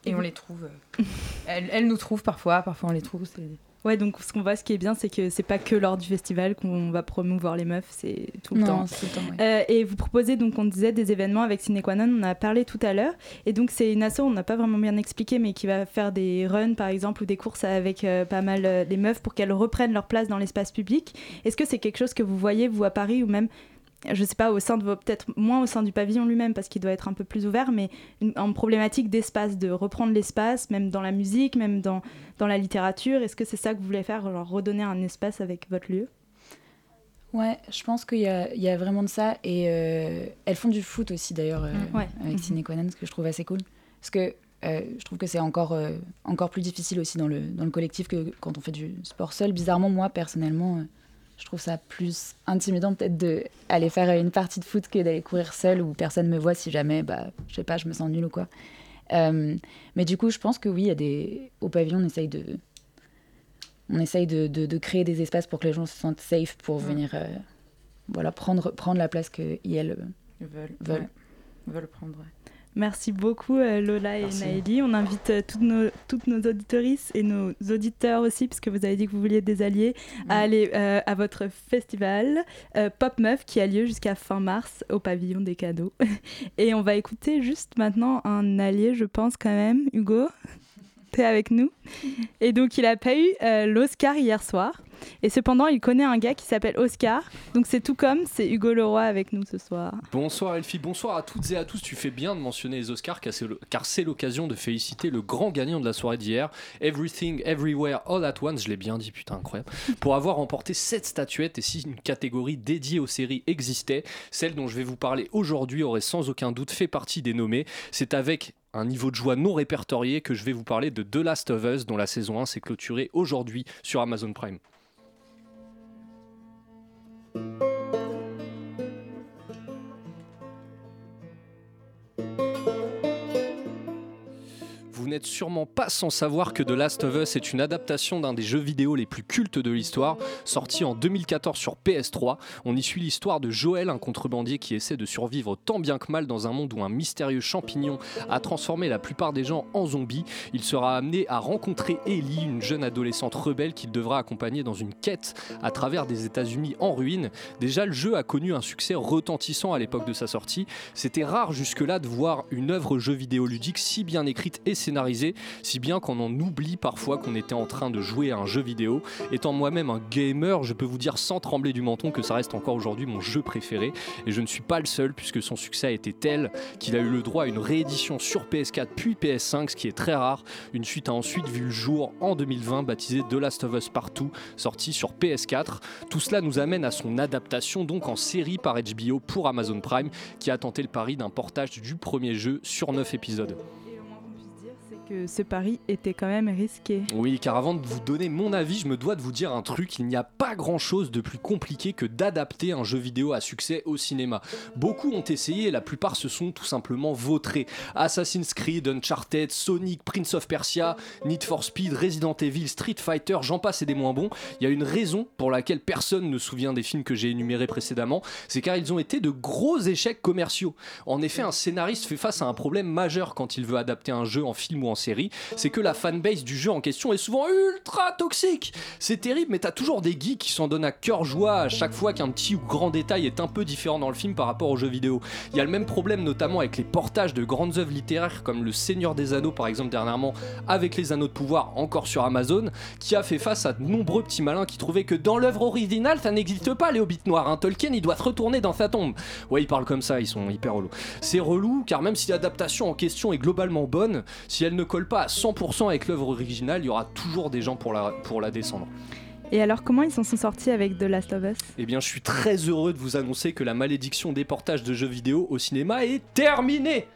Et, on les trouve. elles, elles, nous trouvent parfois, parfois on les trouve. C'est Ouais, donc ce qu'on voit, ce qui est bien, c'est que c'est pas que lors du festival qu'on va promouvoir les meufs, c'est tout le temps. Tout le temps euh, et vous proposez donc, on disait, des événements avec Cinequanon, on en a parlé tout à l'heure. Et donc c'est une asso, on n'a pas vraiment bien expliqué, mais qui va faire des runs par exemple ou des courses avec euh, pas mal euh, des meufs pour qu'elles reprennent leur place dans l'espace public. Est-ce que c'est quelque chose que vous voyez, vous, à Paris ou même je sais pas, au sein de peut-être moins au sein du pavillon lui-même parce qu'il doit être un peu plus ouvert, mais en problématique d'espace, de reprendre l'espace, même dans la musique, même dans, dans la littérature. Est-ce que c'est ça que vous voulez faire, genre redonner un espace avec votre lieu? Ouais, je pense qu'il y, y a, vraiment de ça. Et euh, elles font du foot aussi d'ailleurs euh, avec Ciné ce que je trouve assez cool. Parce que euh, je trouve que c'est encore, encore plus difficile aussi dans le, dans le collectif que quand on fait du sport seul. Bizarrement, moi personnellement je trouve ça plus intimidant peut-être d'aller faire une partie de foot que d'aller courir seul où personne me voit si jamais, bah, je sais pas, je me sens nulle ou quoi. Euh, mais du coup, je pense que oui, il y a des... au pavillon, on essaye de, on essaye de, de, créer des espaces pour que les gens se sentent safe pour venir euh, voilà, prendre, prendre la place qu'elles veulent, veulent. veulent prendre. Merci beaucoup euh, Lola et Naëli. On invite euh, toutes, nos, toutes nos auditorices et nos auditeurs aussi, puisque vous avez dit que vous vouliez des alliés, à aller euh, à votre festival Pop Meuf qui a lieu jusqu'à fin mars au pavillon des cadeaux. et on va écouter juste maintenant un allié, je pense quand même, Hugo? Avec nous. Et donc il a pas eu l'Oscar hier soir. Et cependant, il connaît un gars qui s'appelle Oscar. Donc c'est tout comme, c'est Hugo Leroy avec nous ce soir. Bonsoir Elfie, bonsoir à toutes et à tous. Tu fais bien de mentionner les Oscars car c'est l'occasion de féliciter le grand gagnant de la soirée d'hier, Everything, Everywhere, All at Once, je l'ai bien dit, putain, incroyable, pour avoir remporté 7 statuettes et si une catégorie dédiée aux séries existait, celle dont je vais vous parler aujourd'hui aurait sans aucun doute fait partie des nommés. C'est avec un niveau de joie non répertorié que je vais vous parler de The Last of Us dont la saison 1 s'est clôturée aujourd'hui sur Amazon Prime. Vous n'êtes sûrement pas sans savoir que The Last of Us est une adaptation d'un des jeux vidéo les plus cultes de l'histoire, sorti en 2014 sur PS3. On y suit l'histoire de Joël, un contrebandier qui essaie de survivre tant bien que mal dans un monde où un mystérieux champignon a transformé la plupart des gens en zombies. Il sera amené à rencontrer Ellie, une jeune adolescente rebelle qu'il devra accompagner dans une quête à travers des États-Unis en ruine. Déjà, le jeu a connu un succès retentissant à l'époque de sa sortie. C'était rare jusque-là de voir une œuvre jeu vidéo ludique si bien écrite et scénarisée si bien qu'on en oublie parfois qu'on était en train de jouer à un jeu vidéo. Étant moi-même un gamer, je peux vous dire sans trembler du menton que ça reste encore aujourd'hui mon jeu préféré. Et je ne suis pas le seul puisque son succès a été tel qu'il a eu le droit à une réédition sur PS4 puis PS5, ce qui est très rare. Une suite a ensuite vu le jour en 2020 baptisée The Last of Us Partout, sortie sur PS4. Tout cela nous amène à son adaptation donc en série par HBO pour Amazon Prime qui a tenté le pari d'un portage du premier jeu sur 9 épisodes. Que ce pari était quand même risqué. Oui, car avant de vous donner mon avis, je me dois de vous dire un truc, il n'y a pas grand-chose de plus compliqué que d'adapter un jeu vidéo à succès au cinéma. Beaucoup ont essayé et la plupart se sont tout simplement vautrés. Assassin's Creed, Uncharted, Sonic, Prince of Persia, Need for Speed, Resident Evil, Street Fighter, j'en passe et des moins bons. Il y a une raison pour laquelle personne ne se souvient des films que j'ai énumérés précédemment, c'est car ils ont été de gros échecs commerciaux. En effet, un scénariste fait face à un problème majeur quand il veut adapter un jeu en film ou en série, c'est que la fanbase du jeu en question est souvent ultra toxique. C'est terrible, mais t'as toujours des geeks qui s'en donnent à cœur joie à chaque fois qu'un petit ou grand détail est un peu différent dans le film par rapport au jeu vidéo. Il y a le même problème notamment avec les portages de grandes œuvres littéraires comme Le Seigneur des Anneaux par exemple dernièrement avec les Anneaux de pouvoir encore sur Amazon, qui a fait face à de nombreux petits malins qui trouvaient que dans l'œuvre originale ça n'existe pas les hobbits noirs. Hein. Tolkien il doit se retourner dans sa tombe. Ouais ils parlent comme ça, ils sont hyper relous. C'est relou car même si l'adaptation en question est globalement bonne, si elle ne colle pas à 100% avec l'œuvre originale, il y aura toujours des gens pour la, pour la descendre. Et alors, comment ils s'en sont sortis avec The Last of Us? Eh bien, je suis très heureux de vous annoncer que la malédiction des portages de jeux vidéo au cinéma est terminée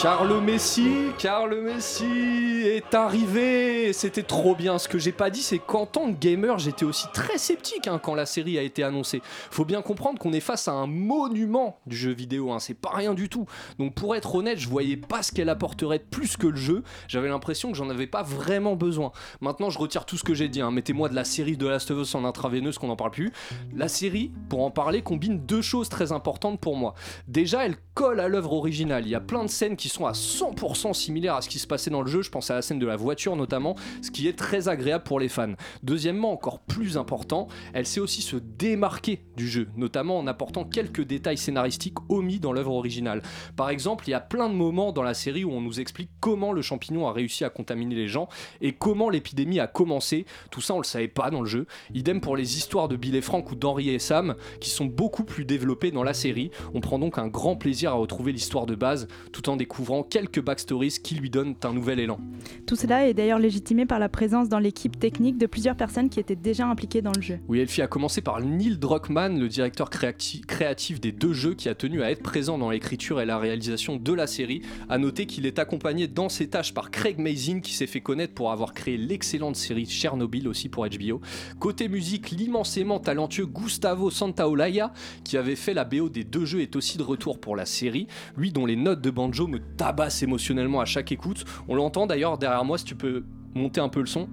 Car le Messie, car le Messie est arrivé. C'était trop bien. Ce que j'ai pas dit, c'est qu'en tant que gamer, j'étais aussi très sceptique hein, quand la série a été annoncée. Faut bien comprendre qu'on est face à un monument du jeu vidéo. Hein. C'est pas rien du tout. Donc pour être honnête, je voyais pas ce qu'elle apporterait de plus que le jeu. J'avais l'impression que j'en avais pas vraiment besoin. Maintenant, je retire tout ce que j'ai dit. hein. Mettez-moi de la série de Last of Us en intraveineuse, qu'on n'en parle plus. La série, pour en parler, combine deux choses très importantes pour moi. Déjà, elle colle à l'œuvre originale. Il y a plein de scènes qui sont à 100% similaires à ce qui se passait dans le jeu. Je pense à la scène de la voiture notamment, ce qui est très agréable pour les fans. Deuxièmement, encore plus important, elle sait aussi se démarquer du jeu, notamment en apportant quelques détails scénaristiques omis dans l'œuvre originale. Par exemple, il y a plein de moments dans la série où on nous explique comment le champignon a réussi à contaminer les gens et comment l'épidémie a commencé. Tout ça, on le savait pas dans le jeu. Idem pour les histoires de Bill et Frank ou d'Henri et Sam, qui sont beaucoup plus développées dans la série. On prend donc un grand plaisir à retrouver l'histoire de base, tout en découvrant quelques backstories qui lui donnent un nouvel élan. Tout cela est d'ailleurs légitimé par la présence dans l'équipe technique de plusieurs personnes qui étaient déjà impliquées dans le jeu. Oui, Elfie a commencé par Neil Druckmann, le directeur créati- créatif des deux jeux, qui a tenu à être présent dans l'écriture et la réalisation de la série. À noter qu'il est accompagné dans ses tâches par Craig Mazin, qui s'est fait connaître pour avoir créé l'excellente série Chernobyl aussi pour HBO. Côté musique, l'immensément talentueux Gustavo Santaolalla, qui avait fait la BO des deux jeux, est aussi de retour pour la série. Lui, dont les notes de banjo me tabassent émotionnellement à chaque écoute. On l'entend d'ailleurs derrière moi, si tu peux monter un peu le son.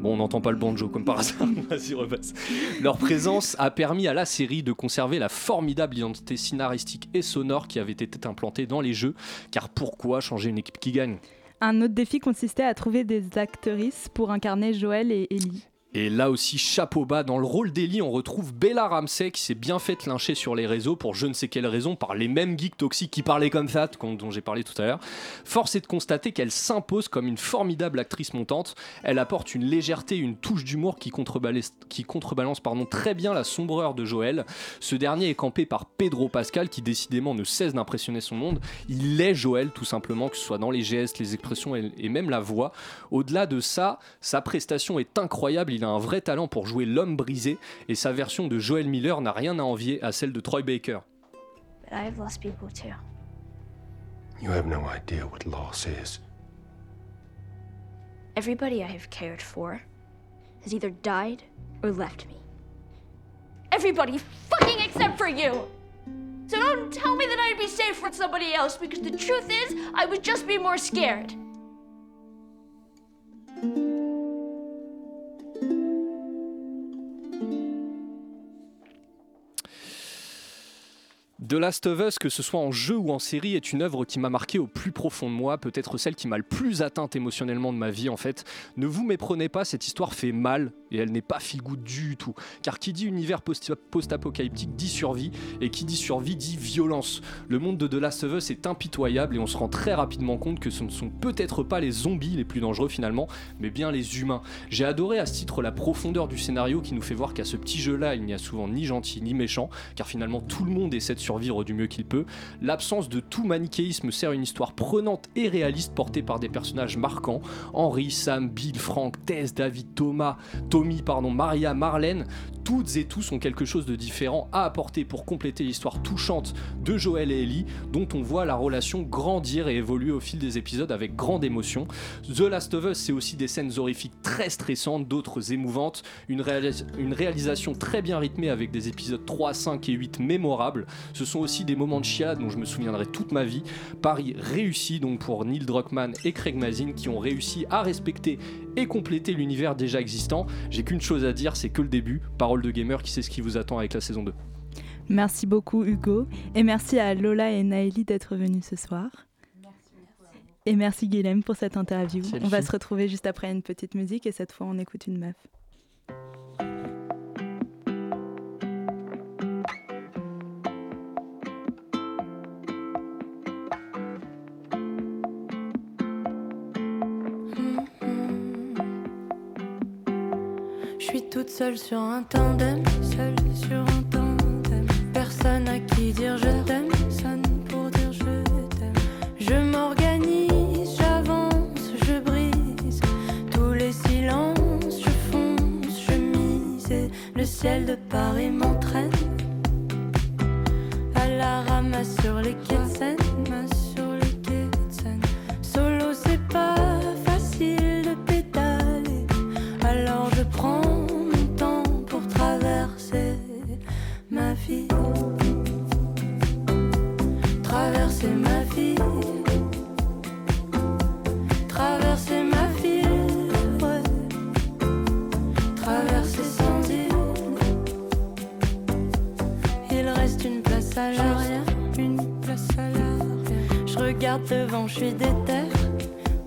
Bon, on n'entend pas le banjo comme par hasard, vas-y repasse. Leur présence a permis à la série de conserver la formidable identité scénaristique et sonore qui avait été implantée dans les jeux, car pourquoi changer une équipe qui gagne? Un autre défi consistait à trouver des actrices pour incarner Joël et Ellie. Et là aussi, chapeau bas, dans le rôle d'Ellie, on retrouve Bella Ramsey qui s'est bien fait lyncher sur les réseaux pour je ne sais quelle raison par les mêmes geeks toxiques qui parlaient comme ça, dont j'ai parlé tout à l'heure. Force est de constater qu'elle s'impose comme une formidable actrice montante. Elle apporte une légèreté, une touche d'humour qui contrebalance, qui contrebalance pardon, très bien la sombreur de Joël. Ce dernier est campé par Pedro Pascal qui décidément ne cesse d'impressionner son monde. Il est Joël tout simplement, que ce soit dans les gestes, les expressions et, même la voix. Au-delà de ça, sa prestation est incroyable. A un vrai talent pour jouer l'homme brisé et sa version de Joel Miller n'a rien à envier à celle de Troy Baker. But I've lost people too. You have no idea what loss is. Everybody I have cared for has either died or left me. Everybody fucking except for you! So don't tell me that I'd be safe with somebody else because the truth is, I would just be more scared. The Last of Us, que ce soit en jeu ou en série, est une œuvre qui m'a marqué au plus profond de moi, peut-être celle qui m'a le plus atteinte émotionnellement de ma vie en fait. Ne vous méprenez pas, cette histoire fait mal et elle n'est pas feel du tout. Car qui dit univers post- post-apocalyptique dit survie et qui dit survie dit violence. Le monde de The Last of Us est impitoyable et on se rend très rapidement compte que ce ne sont peut-être pas les zombies les plus dangereux finalement, mais bien les humains. J'ai adoré à ce titre la profondeur du scénario qui nous fait voir qu'à ce petit jeu-là, il n'y a souvent ni gentil ni méchant, car finalement tout le monde essaie de survivre du mieux qu'il peut. L'absence de tout manichéisme sert une histoire prenante et réaliste portée par des personnages marquants. Henry, Sam, Bill, Frank, Tess, David, Thomas, Tommy, pardon, Maria, Marlène, toutes et tous ont quelque chose de différent à apporter pour compléter l'histoire touchante de Joël et Ellie, dont on voit la relation grandir et évoluer au fil des épisodes avec grande émotion. The Last of Us, c'est aussi des scènes horrifiques très stressantes, d'autres émouvantes, une réalisation très bien rythmée avec des épisodes 3, 5 et 8 mémorables. Ce sont aussi des moments de chiade dont je me souviendrai toute ma vie. Paris réussi donc pour Neil Druckmann et Craig Mazin qui ont réussi à respecter et compléter l'univers déjà existant. J'ai qu'une chose à dire, c'est que le début. Parole de gamer qui sait ce qui vous attend avec la saison 2. Merci beaucoup Hugo et merci à Lola et Naëli d'être venus ce soir. Et merci Guilhem pour cette interview. On va se retrouver juste après une petite musique et cette fois on écoute une meuf. Seule sur un tandem, seule sur un tandem. Personne à qui dire je t'aime, personne pour dire je t'aime. Je m'organise, j'avance, je brise tous les silences, je fonce, je mise. Et le ciel de Paris m'entraîne à la ramasse sur les devant, je suis déter.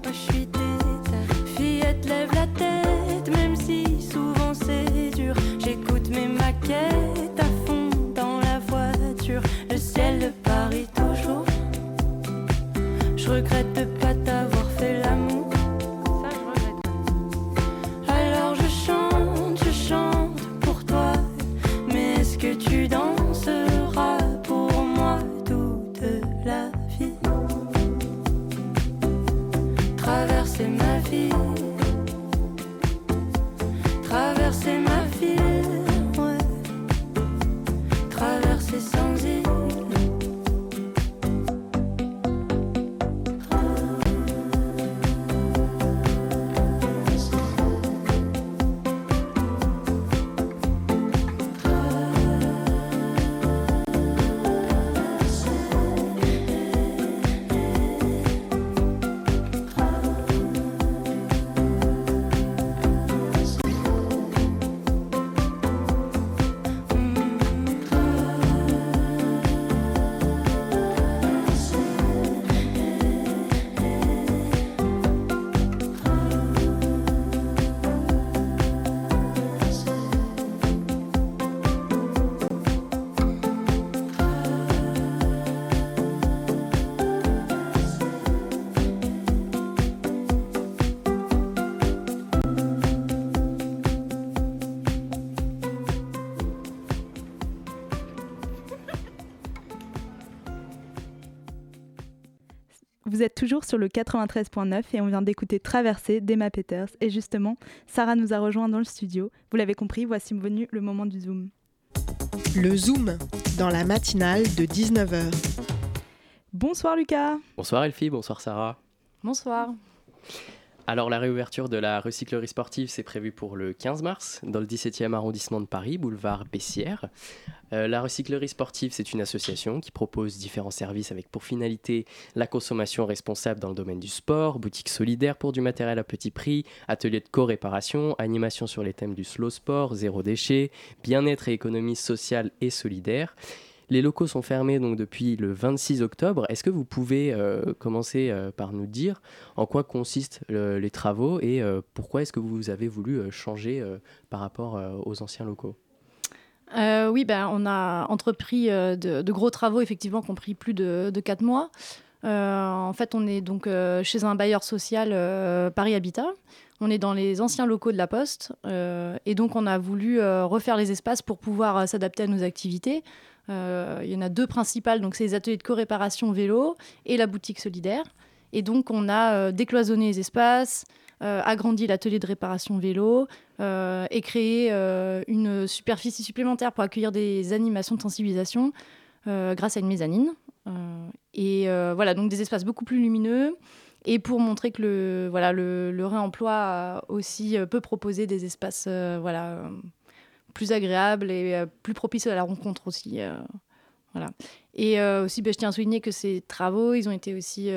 Moi je suis déter. Fillette, lève la tête, même si souvent c'est dur. J'écoute mes maquettes à fond dans la voiture. Le ciel de Paris toujours. Je regrette de pas t'avoir fait l'amour. Alors je chante, je chante pour toi. Mais est-ce que tu danseras Vous êtes toujours sur le 93.9 et on vient d'écouter Traverser d'Emma Peters. Et justement, Sarah nous a rejoint dans le studio. Vous l'avez compris, voici venu le moment du Zoom. Le Zoom, dans la matinale de 19h. Bonsoir Lucas Bonsoir Elfie, bonsoir Sarah. Bonsoir. Alors la réouverture de la recyclerie sportive, c'est prévu pour le 15 mars dans le 17e arrondissement de Paris, boulevard Bessières. Euh, la recyclerie sportive, c'est une association qui propose différents services avec pour finalité la consommation responsable dans le domaine du sport, boutique solidaire pour du matériel à petit prix, atelier de co-réparation, animation sur les thèmes du slow sport, zéro déchet, bien-être et économie sociale et solidaire. Les locaux sont fermés donc depuis le 26 octobre. Est-ce que vous pouvez commencer par nous dire en quoi consistent les travaux et pourquoi est-ce que vous avez voulu changer par rapport aux anciens locaux? Oui, ben, on a entrepris de, gros travaux, effectivement, qui ont pris plus de, de 4 mois. en fait, on est donc chez un bailleur social Paris Habitat. On est dans les anciens locaux de la Poste euh, et donc on a voulu euh, refaire les espaces pour pouvoir euh, s'adapter à nos activités. Il y en a deux principales, donc c'est les ateliers de co-réparation vélo et la boutique solidaire. Et donc on a décloisonné les espaces, agrandi l'atelier de réparation vélo et créé une superficie supplémentaire pour accueillir des animations de sensibilisation grâce à une mezzanine. et voilà, donc des espaces beaucoup plus lumineux et pour montrer que le, voilà, le, réemploi aussi euh, peut proposer des espaces euh, voilà, euh, plus agréables et plus propices à la rencontre aussi. voilà. Et aussi, ben, je tiens à souligner que ces travaux, ils ont été aussi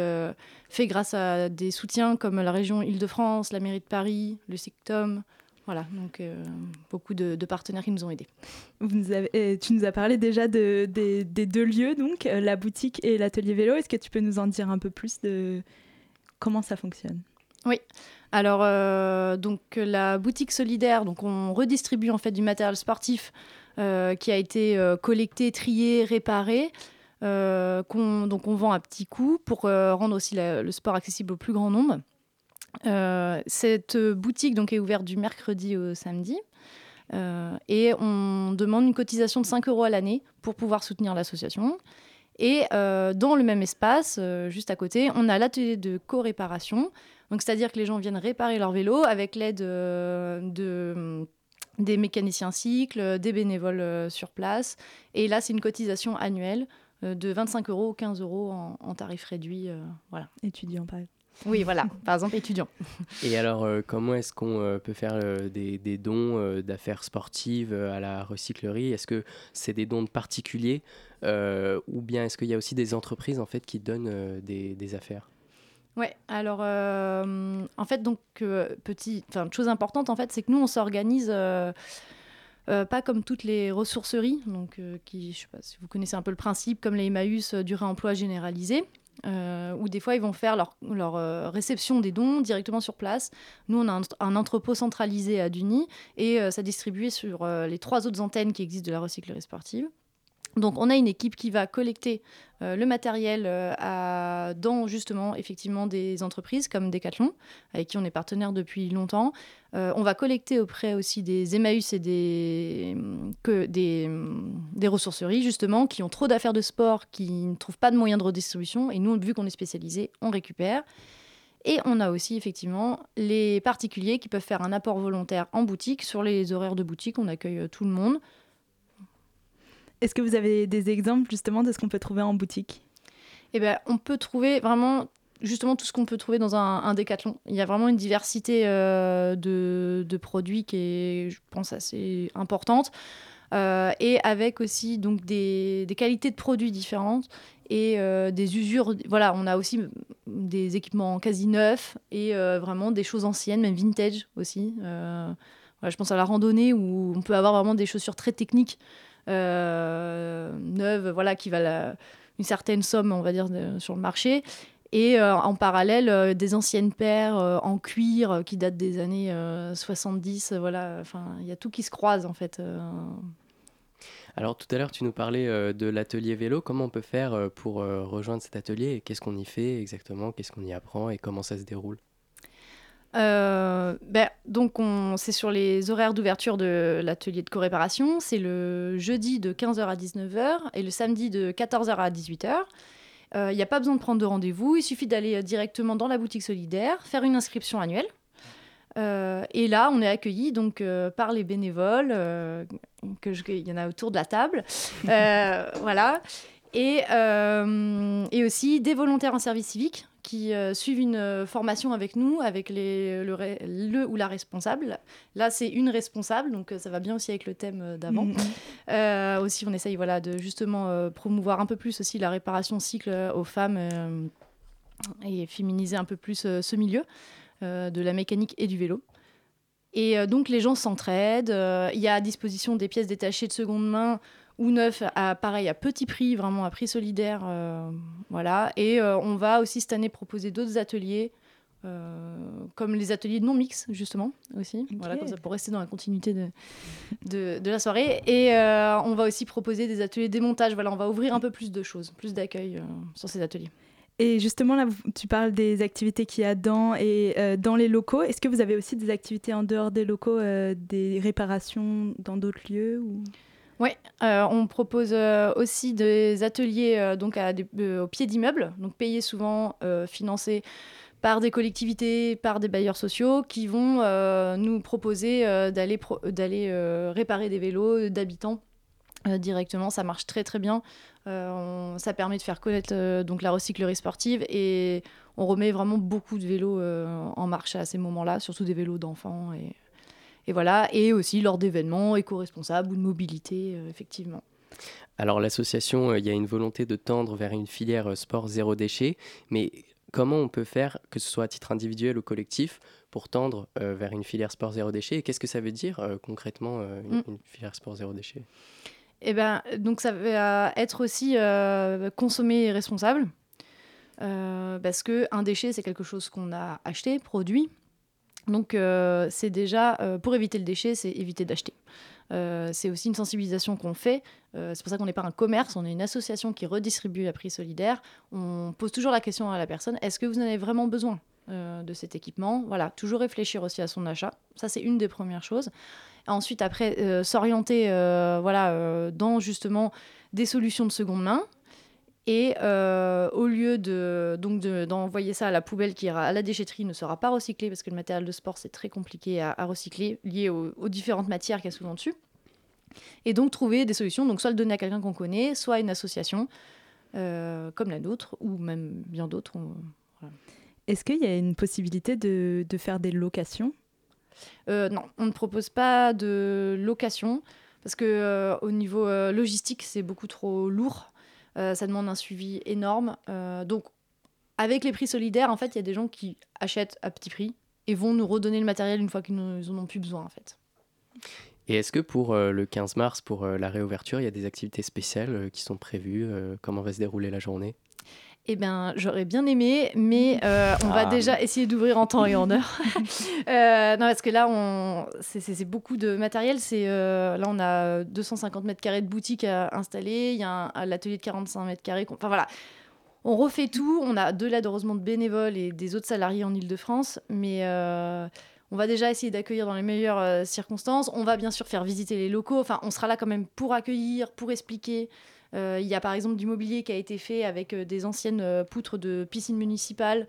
faits grâce à des soutiens comme la région Île-de-France, la mairie de Paris, le SICTOM, voilà, donc beaucoup de, partenaires qui nous ont aidés. Vous nous avez, tu nous as parlé déjà de, des deux lieux, donc la boutique et l'atelier vélo. Est-ce que tu peux nous en dire un peu plus de, comment ça fonctionne? Oui. Alors, euh, donc la boutique solidaire, donc on redistribue en fait du matériel sportif euh, qui a été euh, collecté, trié, réparé. donc on vend à petits coûts pour rendre aussi le sport accessible au plus grand nombre. cette boutique donc est ouverte du mercredi au samedi. et on demande une cotisation de 5 euros à l'année pour pouvoir soutenir l'association. Et dans le même espace, juste à côté, on a l'atelier de co-réparation. Donc, c'est-à-dire que les gens viennent réparer leur vélo avec l'aide euh, de, des mécaniciens cycles, des bénévoles sur place. Et là, c'est une cotisation annuelle de 25 euros ou 15 euros en, tarif réduit. voilà. Étudiant, par exemple. Oui, voilà, par exemple, étudiant. Et alors, comment est-ce qu'on peut faire des, des, dons d'affaires sportives à la recyclerie? Est-ce que c'est des dons de particuliers euh, ou bien est-ce qu'il y a aussi des entreprises en fait qui donnent euh, des, affaires? Ouais, alors euh, en fait, donc, petit, chose importante en fait, c'est que nous on s'organise pas comme toutes les ressourceries, donc qui, je sais pas si vous connaissez un peu le principe, comme les Emmaüs du réemploi généralisé. où des fois ils vont faire leur, leur réception des dons directement sur place. Nous, on a un, entrepôt centralisé à Duny et ça distribué sur les trois autres antennes qui existent de la recyclerie sportive. Donc on a une équipe qui va collecter euh, le matériel euh, dans justement effectivement des entreprises comme Decathlon, avec qui on est partenaire depuis longtemps. Euh, on va collecter auprès aussi des Emmaüs et des, des ressourceries justement qui ont trop d'affaires de sport, qui ne trouvent pas de moyens de redistribution. Et nous, vu qu'on est spécialisé, on récupère. Et on a aussi effectivement les particuliers qui peuvent faire un apport volontaire en boutique. Sur les horaires de boutique, on accueille tout le monde. Est-ce que vous avez des exemples justement de ce qu'on peut trouver en boutique? Eh bien, on peut trouver vraiment justement tout ce qu'on peut trouver dans un, décathlon. Il y a vraiment une diversité euh, de, produits qui est, je pense, assez importante. Euh, et avec aussi donc des, qualités de produits différentes et euh, des usures. Voilà, on a aussi des équipements quasi neufs et vraiment des choses anciennes, même vintage aussi. je pense à la randonnée où on peut avoir vraiment des chaussures très techniques neuve, voilà, qui valent une certaine somme, on va dire, sur le marché. Et euh, en parallèle, euh, des anciennes paires en cuir qui datent des années 70. voilà, enfin, il y a tout qui se croise en fait. Alors tout à l'heure, tu nous parlais de l'atelier vélo. Comment on peut faire pour rejoindre cet atelier qu'est-ce qu'on y fait exactement Qu'est-ce qu'on y apprend et comment ça se déroule? Euh, ben, donc, c'est sur les horaires d'ouverture de l'atelier de co-réparation. C'est le jeudi de 15h à 19h et le samedi de 14h à 18h. Il n'y a pas besoin de prendre de rendez-vous, il suffit d'aller directement dans la boutique solidaire, faire une inscription annuelle. Euh, et là, on est accueilli donc euh, par les bénévoles, que il y en a autour de la table, voilà, et aussi des volontaires en service civique qui euh, suivent une euh, formation avec nous, avec les, le, ou la responsable. Là, c'est une responsable, donc euh, ça va bien aussi avec le thème d'avant. Mhm. aussi, on essaye voilà, de justement promouvoir un peu plus aussi la réparation cycle aux femmes et féminiser un peu plus ce milieu de la mécanique et du vélo. Et donc les gens s'entraident. Il y a à disposition des pièces détachées de seconde main ou neufs, à, pareil, à petit prix, vraiment à prix solidaire. euh, voilà. Et euh, on va aussi cette année proposer d'autres ateliers, euh, comme les ateliers non mix, justement, aussi. Voilà, comme ça, pour rester dans la continuité de, de, de la soirée. Et on va aussi proposer des ateliers démontage. Voilà, on va ouvrir un peu plus de choses, plus d'accueil sur ces ateliers. Et justement, là, tu parles des activités qu'il y a dans et dans les locaux. Est-ce que vous avez aussi des activités en dehors des locaux, des réparations dans d'autres lieux ou... Oui, on propose euh, aussi des ateliers euh, donc euh, au pied d'immeubles, donc payés souvent, euh, financés par des collectivités, par des bailleurs sociaux, qui vont euh, nous proposer euh, d'aller euh, réparer des vélos d'habitants euh, directement. Ça marche très très bien. Euh, ça permet de faire connaître euh, donc la recyclerie sportive et on remet vraiment beaucoup de vélos euh, en marche à ces moments-là, surtout des vélos d'enfants et et voilà, et aussi lors d'événements éco-responsables ou de mobilité, euh, effectivement. Alors l'association, euh, il y a une volonté de tendre vers une filière euh, sport zéro déchet, mais comment on peut faire, que ce soit à titre individuel ou collectif, pour tendre euh, vers une filière sport zéro déchet? Et qu'est-ce que ça veut dire euh, concrètement, euh, une, Mm. une filière sport zéro déchet? Et ben, donc ça va être aussi consommer responsable, parce que un déchet c'est quelque chose qu'on a acheté, produit. Donc euh, c'est déjà euh, pour éviter le déchet, c'est éviter d'acheter. Euh, c'est aussi une sensibilisation qu'on fait. C'est pour ça qu'on n'est pas un commerce, on est une association qui redistribue à prix solidaire. On pose toujours la question à la personne est-ce que vous en avez vraiment besoin de cet équipement? Voilà, toujours réfléchir aussi à son achat. Ça, c'est une des premières choses. Ensuite, après, s'orienter voilà, dans justement des solutions de seconde main. Et euh, au lieu de donc de- d'envoyer ça à la poubelle qui ira à la déchetterie, ne sera pas recyclé parce que le matériel de sport c'est très compliqué à, à recycler lié aux, aux différentes matières qu'il y a souvent dessus. Et donc trouver des solutions, donc soit le donner à quelqu'un qu'on connaît, soit à une association euh, comme la nôtre ou même bien d'autres. voilà. Est-ce qu'il y a une possibilité de, de faire des locations? Euh, non, on ne propose pas de location parce que au niveau logistique, c'est beaucoup trop lourd. Euh, ça demande un suivi énorme. Euh, donc, avec les prix solidaires, en fait, il y a des gens qui achètent à petit prix et vont nous redonner le matériel une fois qu'ils n'en ont plus besoin, en fait. Et est-ce que pour euh, le 15 mars, pour la réouverture, il y a des activités spéciales qui sont prévues Comment va se dérouler la journée? Eh bien, j'aurais bien aimé, mais euh, on va Ah. déjà essayer d'ouvrir en temps et en heure. Euh, non, parce que là, on... c'est- beaucoup de matériel. C'est euh, là, on a 250 mètres carrés de boutique à installer. Il y a l'atelier de 45 mètres carrés. Enfin voilà, on refait tout. On a de l'aide heureusement de bénévoles et des autres salariés en Ile-de-France, mais euh, on va déjà essayer d'accueillir dans les meilleures euh, circonstances. On va bien sûr faire visiter les locaux. Enfin, on sera là quand même pour accueillir, pour expliquer. Euh, Il y a par exemple du mobilier qui a été fait avec euh, des anciennes euh, poutres de piscine municipale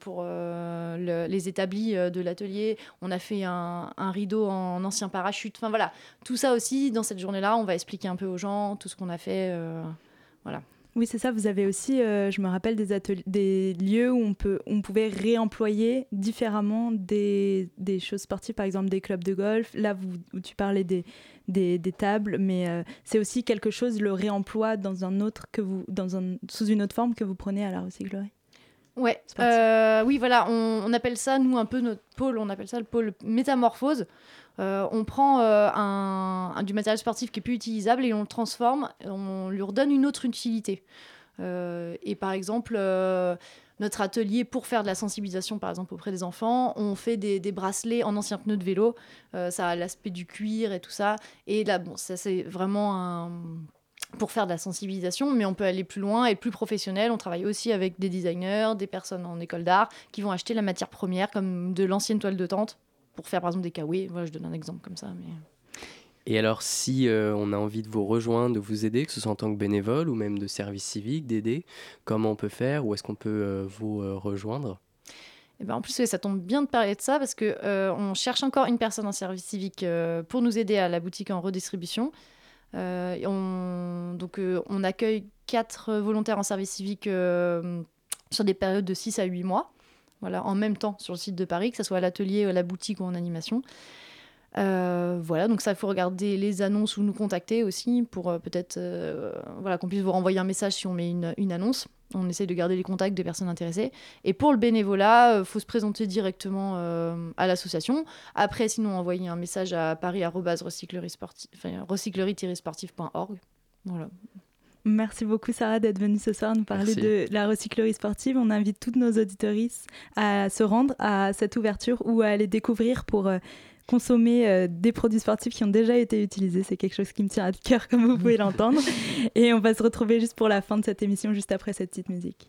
pour le- les établis de l'atelier. On a fait un, rideau en ancien parachute. Enfin voilà, tout ça aussi, dans cette journée-là, on va expliquer un peu aux gens tout ce qu'on a fait. voilà. Oui, c'est ça. Vous avez aussi, euh, je me rappelle, des, lieux où on, peut, on pouvait réemployer différemment des, des choses sportives, par exemple des clubs de golf. Là, vous, où tu parlais des, des, des tables, mais euh, c'est aussi quelque chose, le réemploi dans un autre que vous, dans un, sous une autre forme que vous prenez à la recyclerie. Ouais, euh, oui, voilà, on, on appelle ça, nous, un peu notre pôle, on appelle ça le pôle métamorphose. Euh, on prend euh, du matériel sportif qui est plus utilisable et on le transforme, on lui redonne une autre utilité. Euh, et par exemple, notre atelier pour faire de la sensibilisation, par exemple, auprès des enfants, on fait des, bracelets en anciens pneus de vélo. Ça a l'aspect du cuir et tout ça. Et là, bon, ça, c'est vraiment pour faire de la sensibilisation, mais on peut aller plus loin et plus professionnel. On travaille aussi avec des designers, des personnes en école d'art qui vont acheter la matière première, comme de l'ancienne toile de tente, pour faire par exemple des kawaii. Voilà, je donne un exemple comme ça. Mais... Et alors, si euh, on a envie de vous rejoindre, de vous aider, que ce soit en tant que bénévole ou même de service civique, d'aider, comment on peut faire Où est-ce qu'on peut euh, vous euh, rejoindre? Et ben, en plus, ça tombe bien de parler de ça parce que on cherche encore une personne en service civique pour nous aider à la boutique en redistribution. On, donc, on accueille quatre volontaires en service civique sur des périodes de 6 à 8 mois, voilà, en même temps sur le site de Paris, que ce soit à l'atelier, à la boutique ou en animation. Euh, voilà, donc ça, il faut regarder les annonces ou nous contacter aussi pour euh, peut-être euh, voilà, qu'on puisse vous renvoyer un message si on met une, annonce. On essaye de garder les contacts des personnes intéressées. Et pour le bénévolat, il faut se présenter directement euh, à l'association. Après, sinon, envoyer un message à paris-recyclerie-sportive.org Voilà. Merci beaucoup Sarah d'être venue ce soir nous parler Merci. de la recyclerie sportive. On invite toutes nos auditorices à se rendre à cette ouverture ou à aller découvrir pour euh, consommer euh, des produits sportifs qui ont déjà été utilisés. C'est quelque chose qui me tient à cœur comme vous pouvez l'entendre. Et on va se retrouver juste pour la fin de cette émission, juste après cette petite musique.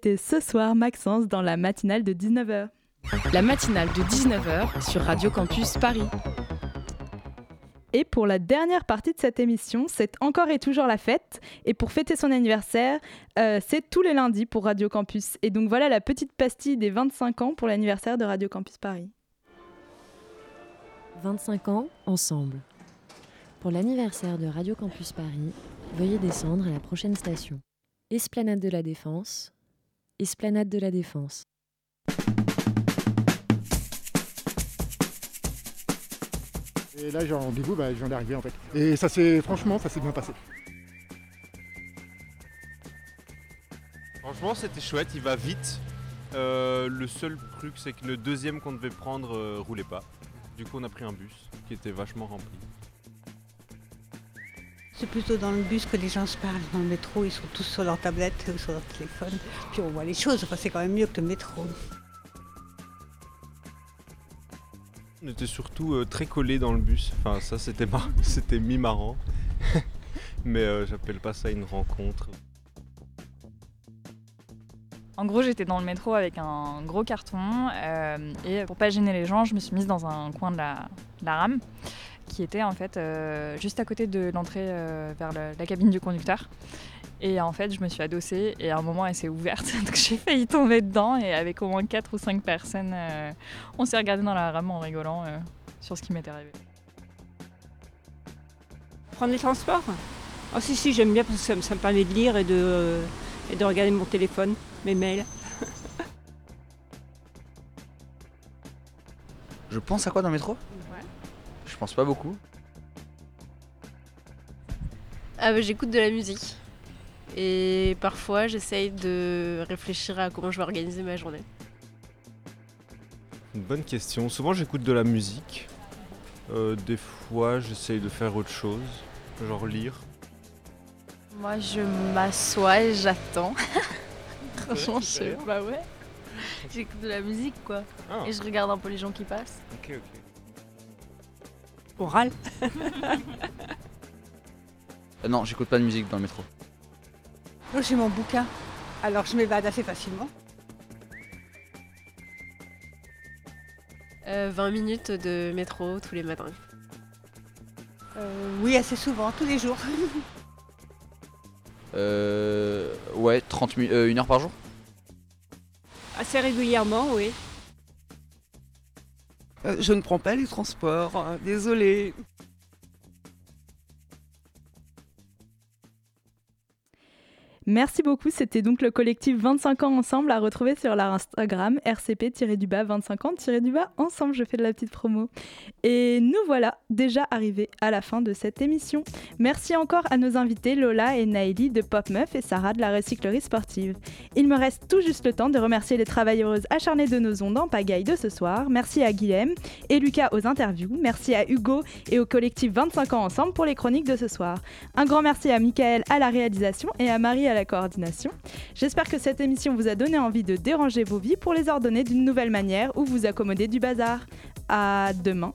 C'était ce soir Maxence dans la matinale de 19h. La matinale de 19h sur Radio Campus Paris. Et pour la dernière partie de cette émission, c'est encore et toujours la fête. Et pour fêter son anniversaire, euh, c'est tous les lundis pour Radio Campus. Et donc voilà la petite pastille des 25 ans pour l'anniversaire de Radio Campus Paris. 25 ans ensemble. Pour l'anniversaire de Radio Campus Paris, veuillez descendre à la prochaine station. Esplanade de la Défense. Esplanade de la Défense. Et là, j'ai rendez-vous, bah, je viens d'arriver en fait. Et ça s'est, franchement, ça s'est bien passé. Franchement, c'était chouette, il va vite. Euh, le seul truc, c'est que le deuxième qu'on devait prendre euh, roulait pas. Du coup, on a pris un bus qui était vachement rempli. C'est plutôt dans le bus que les gens se parlent. Dans le métro, ils sont tous sur leur tablette ou sur leur téléphone. Puis on voit les choses. Enfin, c'est quand même mieux que le métro. On était surtout euh, très collés dans le bus. Enfin, ça, c'était mar- c'était mi-marrant. Mais euh, j'appelle pas ça une rencontre. En gros, j'étais dans le métro avec un gros carton euh, et pour pas gêner les gens, je me suis mise dans un coin de la, de la rame. Qui était en fait euh, juste à côté de l'entrée euh, vers le- la cabine du conducteur. Et en fait, je me suis adossée et à un moment, elle s'est ouverte. Donc j'ai failli tomber dedans et avec au moins 4 ou 5 personnes, euh, on s'est regardé dans la rame en rigolant euh, sur ce qui m'était arrivé. Prendre les transports? Ah si, si, j'aime bien parce que ça, me- ça me permet de lire et de, euh, et de regarder mon téléphone, mes mails. Je pense à quoi dans le métro? Pense pas beaucoup. Ah bah, j'écoute de la musique. Et parfois, j'essaye de réfléchir à comment je vais organiser ma journée. Une bonne question. Souvent j'écoute de la musique. Euh, des fois j'essaye de faire autre chose, genre lire. Moi, je m'assois et j'attends. Franchement, je sais Bah ouais. J'écoute de la musique, quoi. Ah. Et je regarde un peu les gens qui passent. Ok, ok. Oral Euh, non, j'écoute pas de musique dans le métro. Moi, j'ai mon bouquin. Alors, je m'évade assez facilement. Euh, 20 minutes de métro tous les matins. Euh, oui, assez souvent, tous les jours. Euh, ouais, 30 minutes, euh, une heure par jour? Assez régulièrement, oui. Euh, je ne prends pas les transports, hein, désolé. Merci beaucoup, c'était donc le collectif 25 ans ensemble à retrouver sur leur Instagram rcp-du-bas 25 ans-du-bas ensemble, je fais de la petite promo. Et nous voilà déjà arrivés à la fin de cette émission. Merci encore à nos invités Lola et Naïli de Pop Meuf et Sarah de la recyclerie sportive. Il me reste tout juste le temps de remercier les travailleuses acharnées de nos ondes en pagaille de ce soir. Merci à Guilhem et Lucas aux interviews. Merci à Hugo et au collectif 25 ans ensemble pour les chroniques de ce soir. Un grand merci à Michael à la réalisation et à Marie à coordination. J'espère que cette émission vous a donné envie de déranger vos vies pour les ordonner d'une nouvelle manière ou vous accommoder du bazar. À demain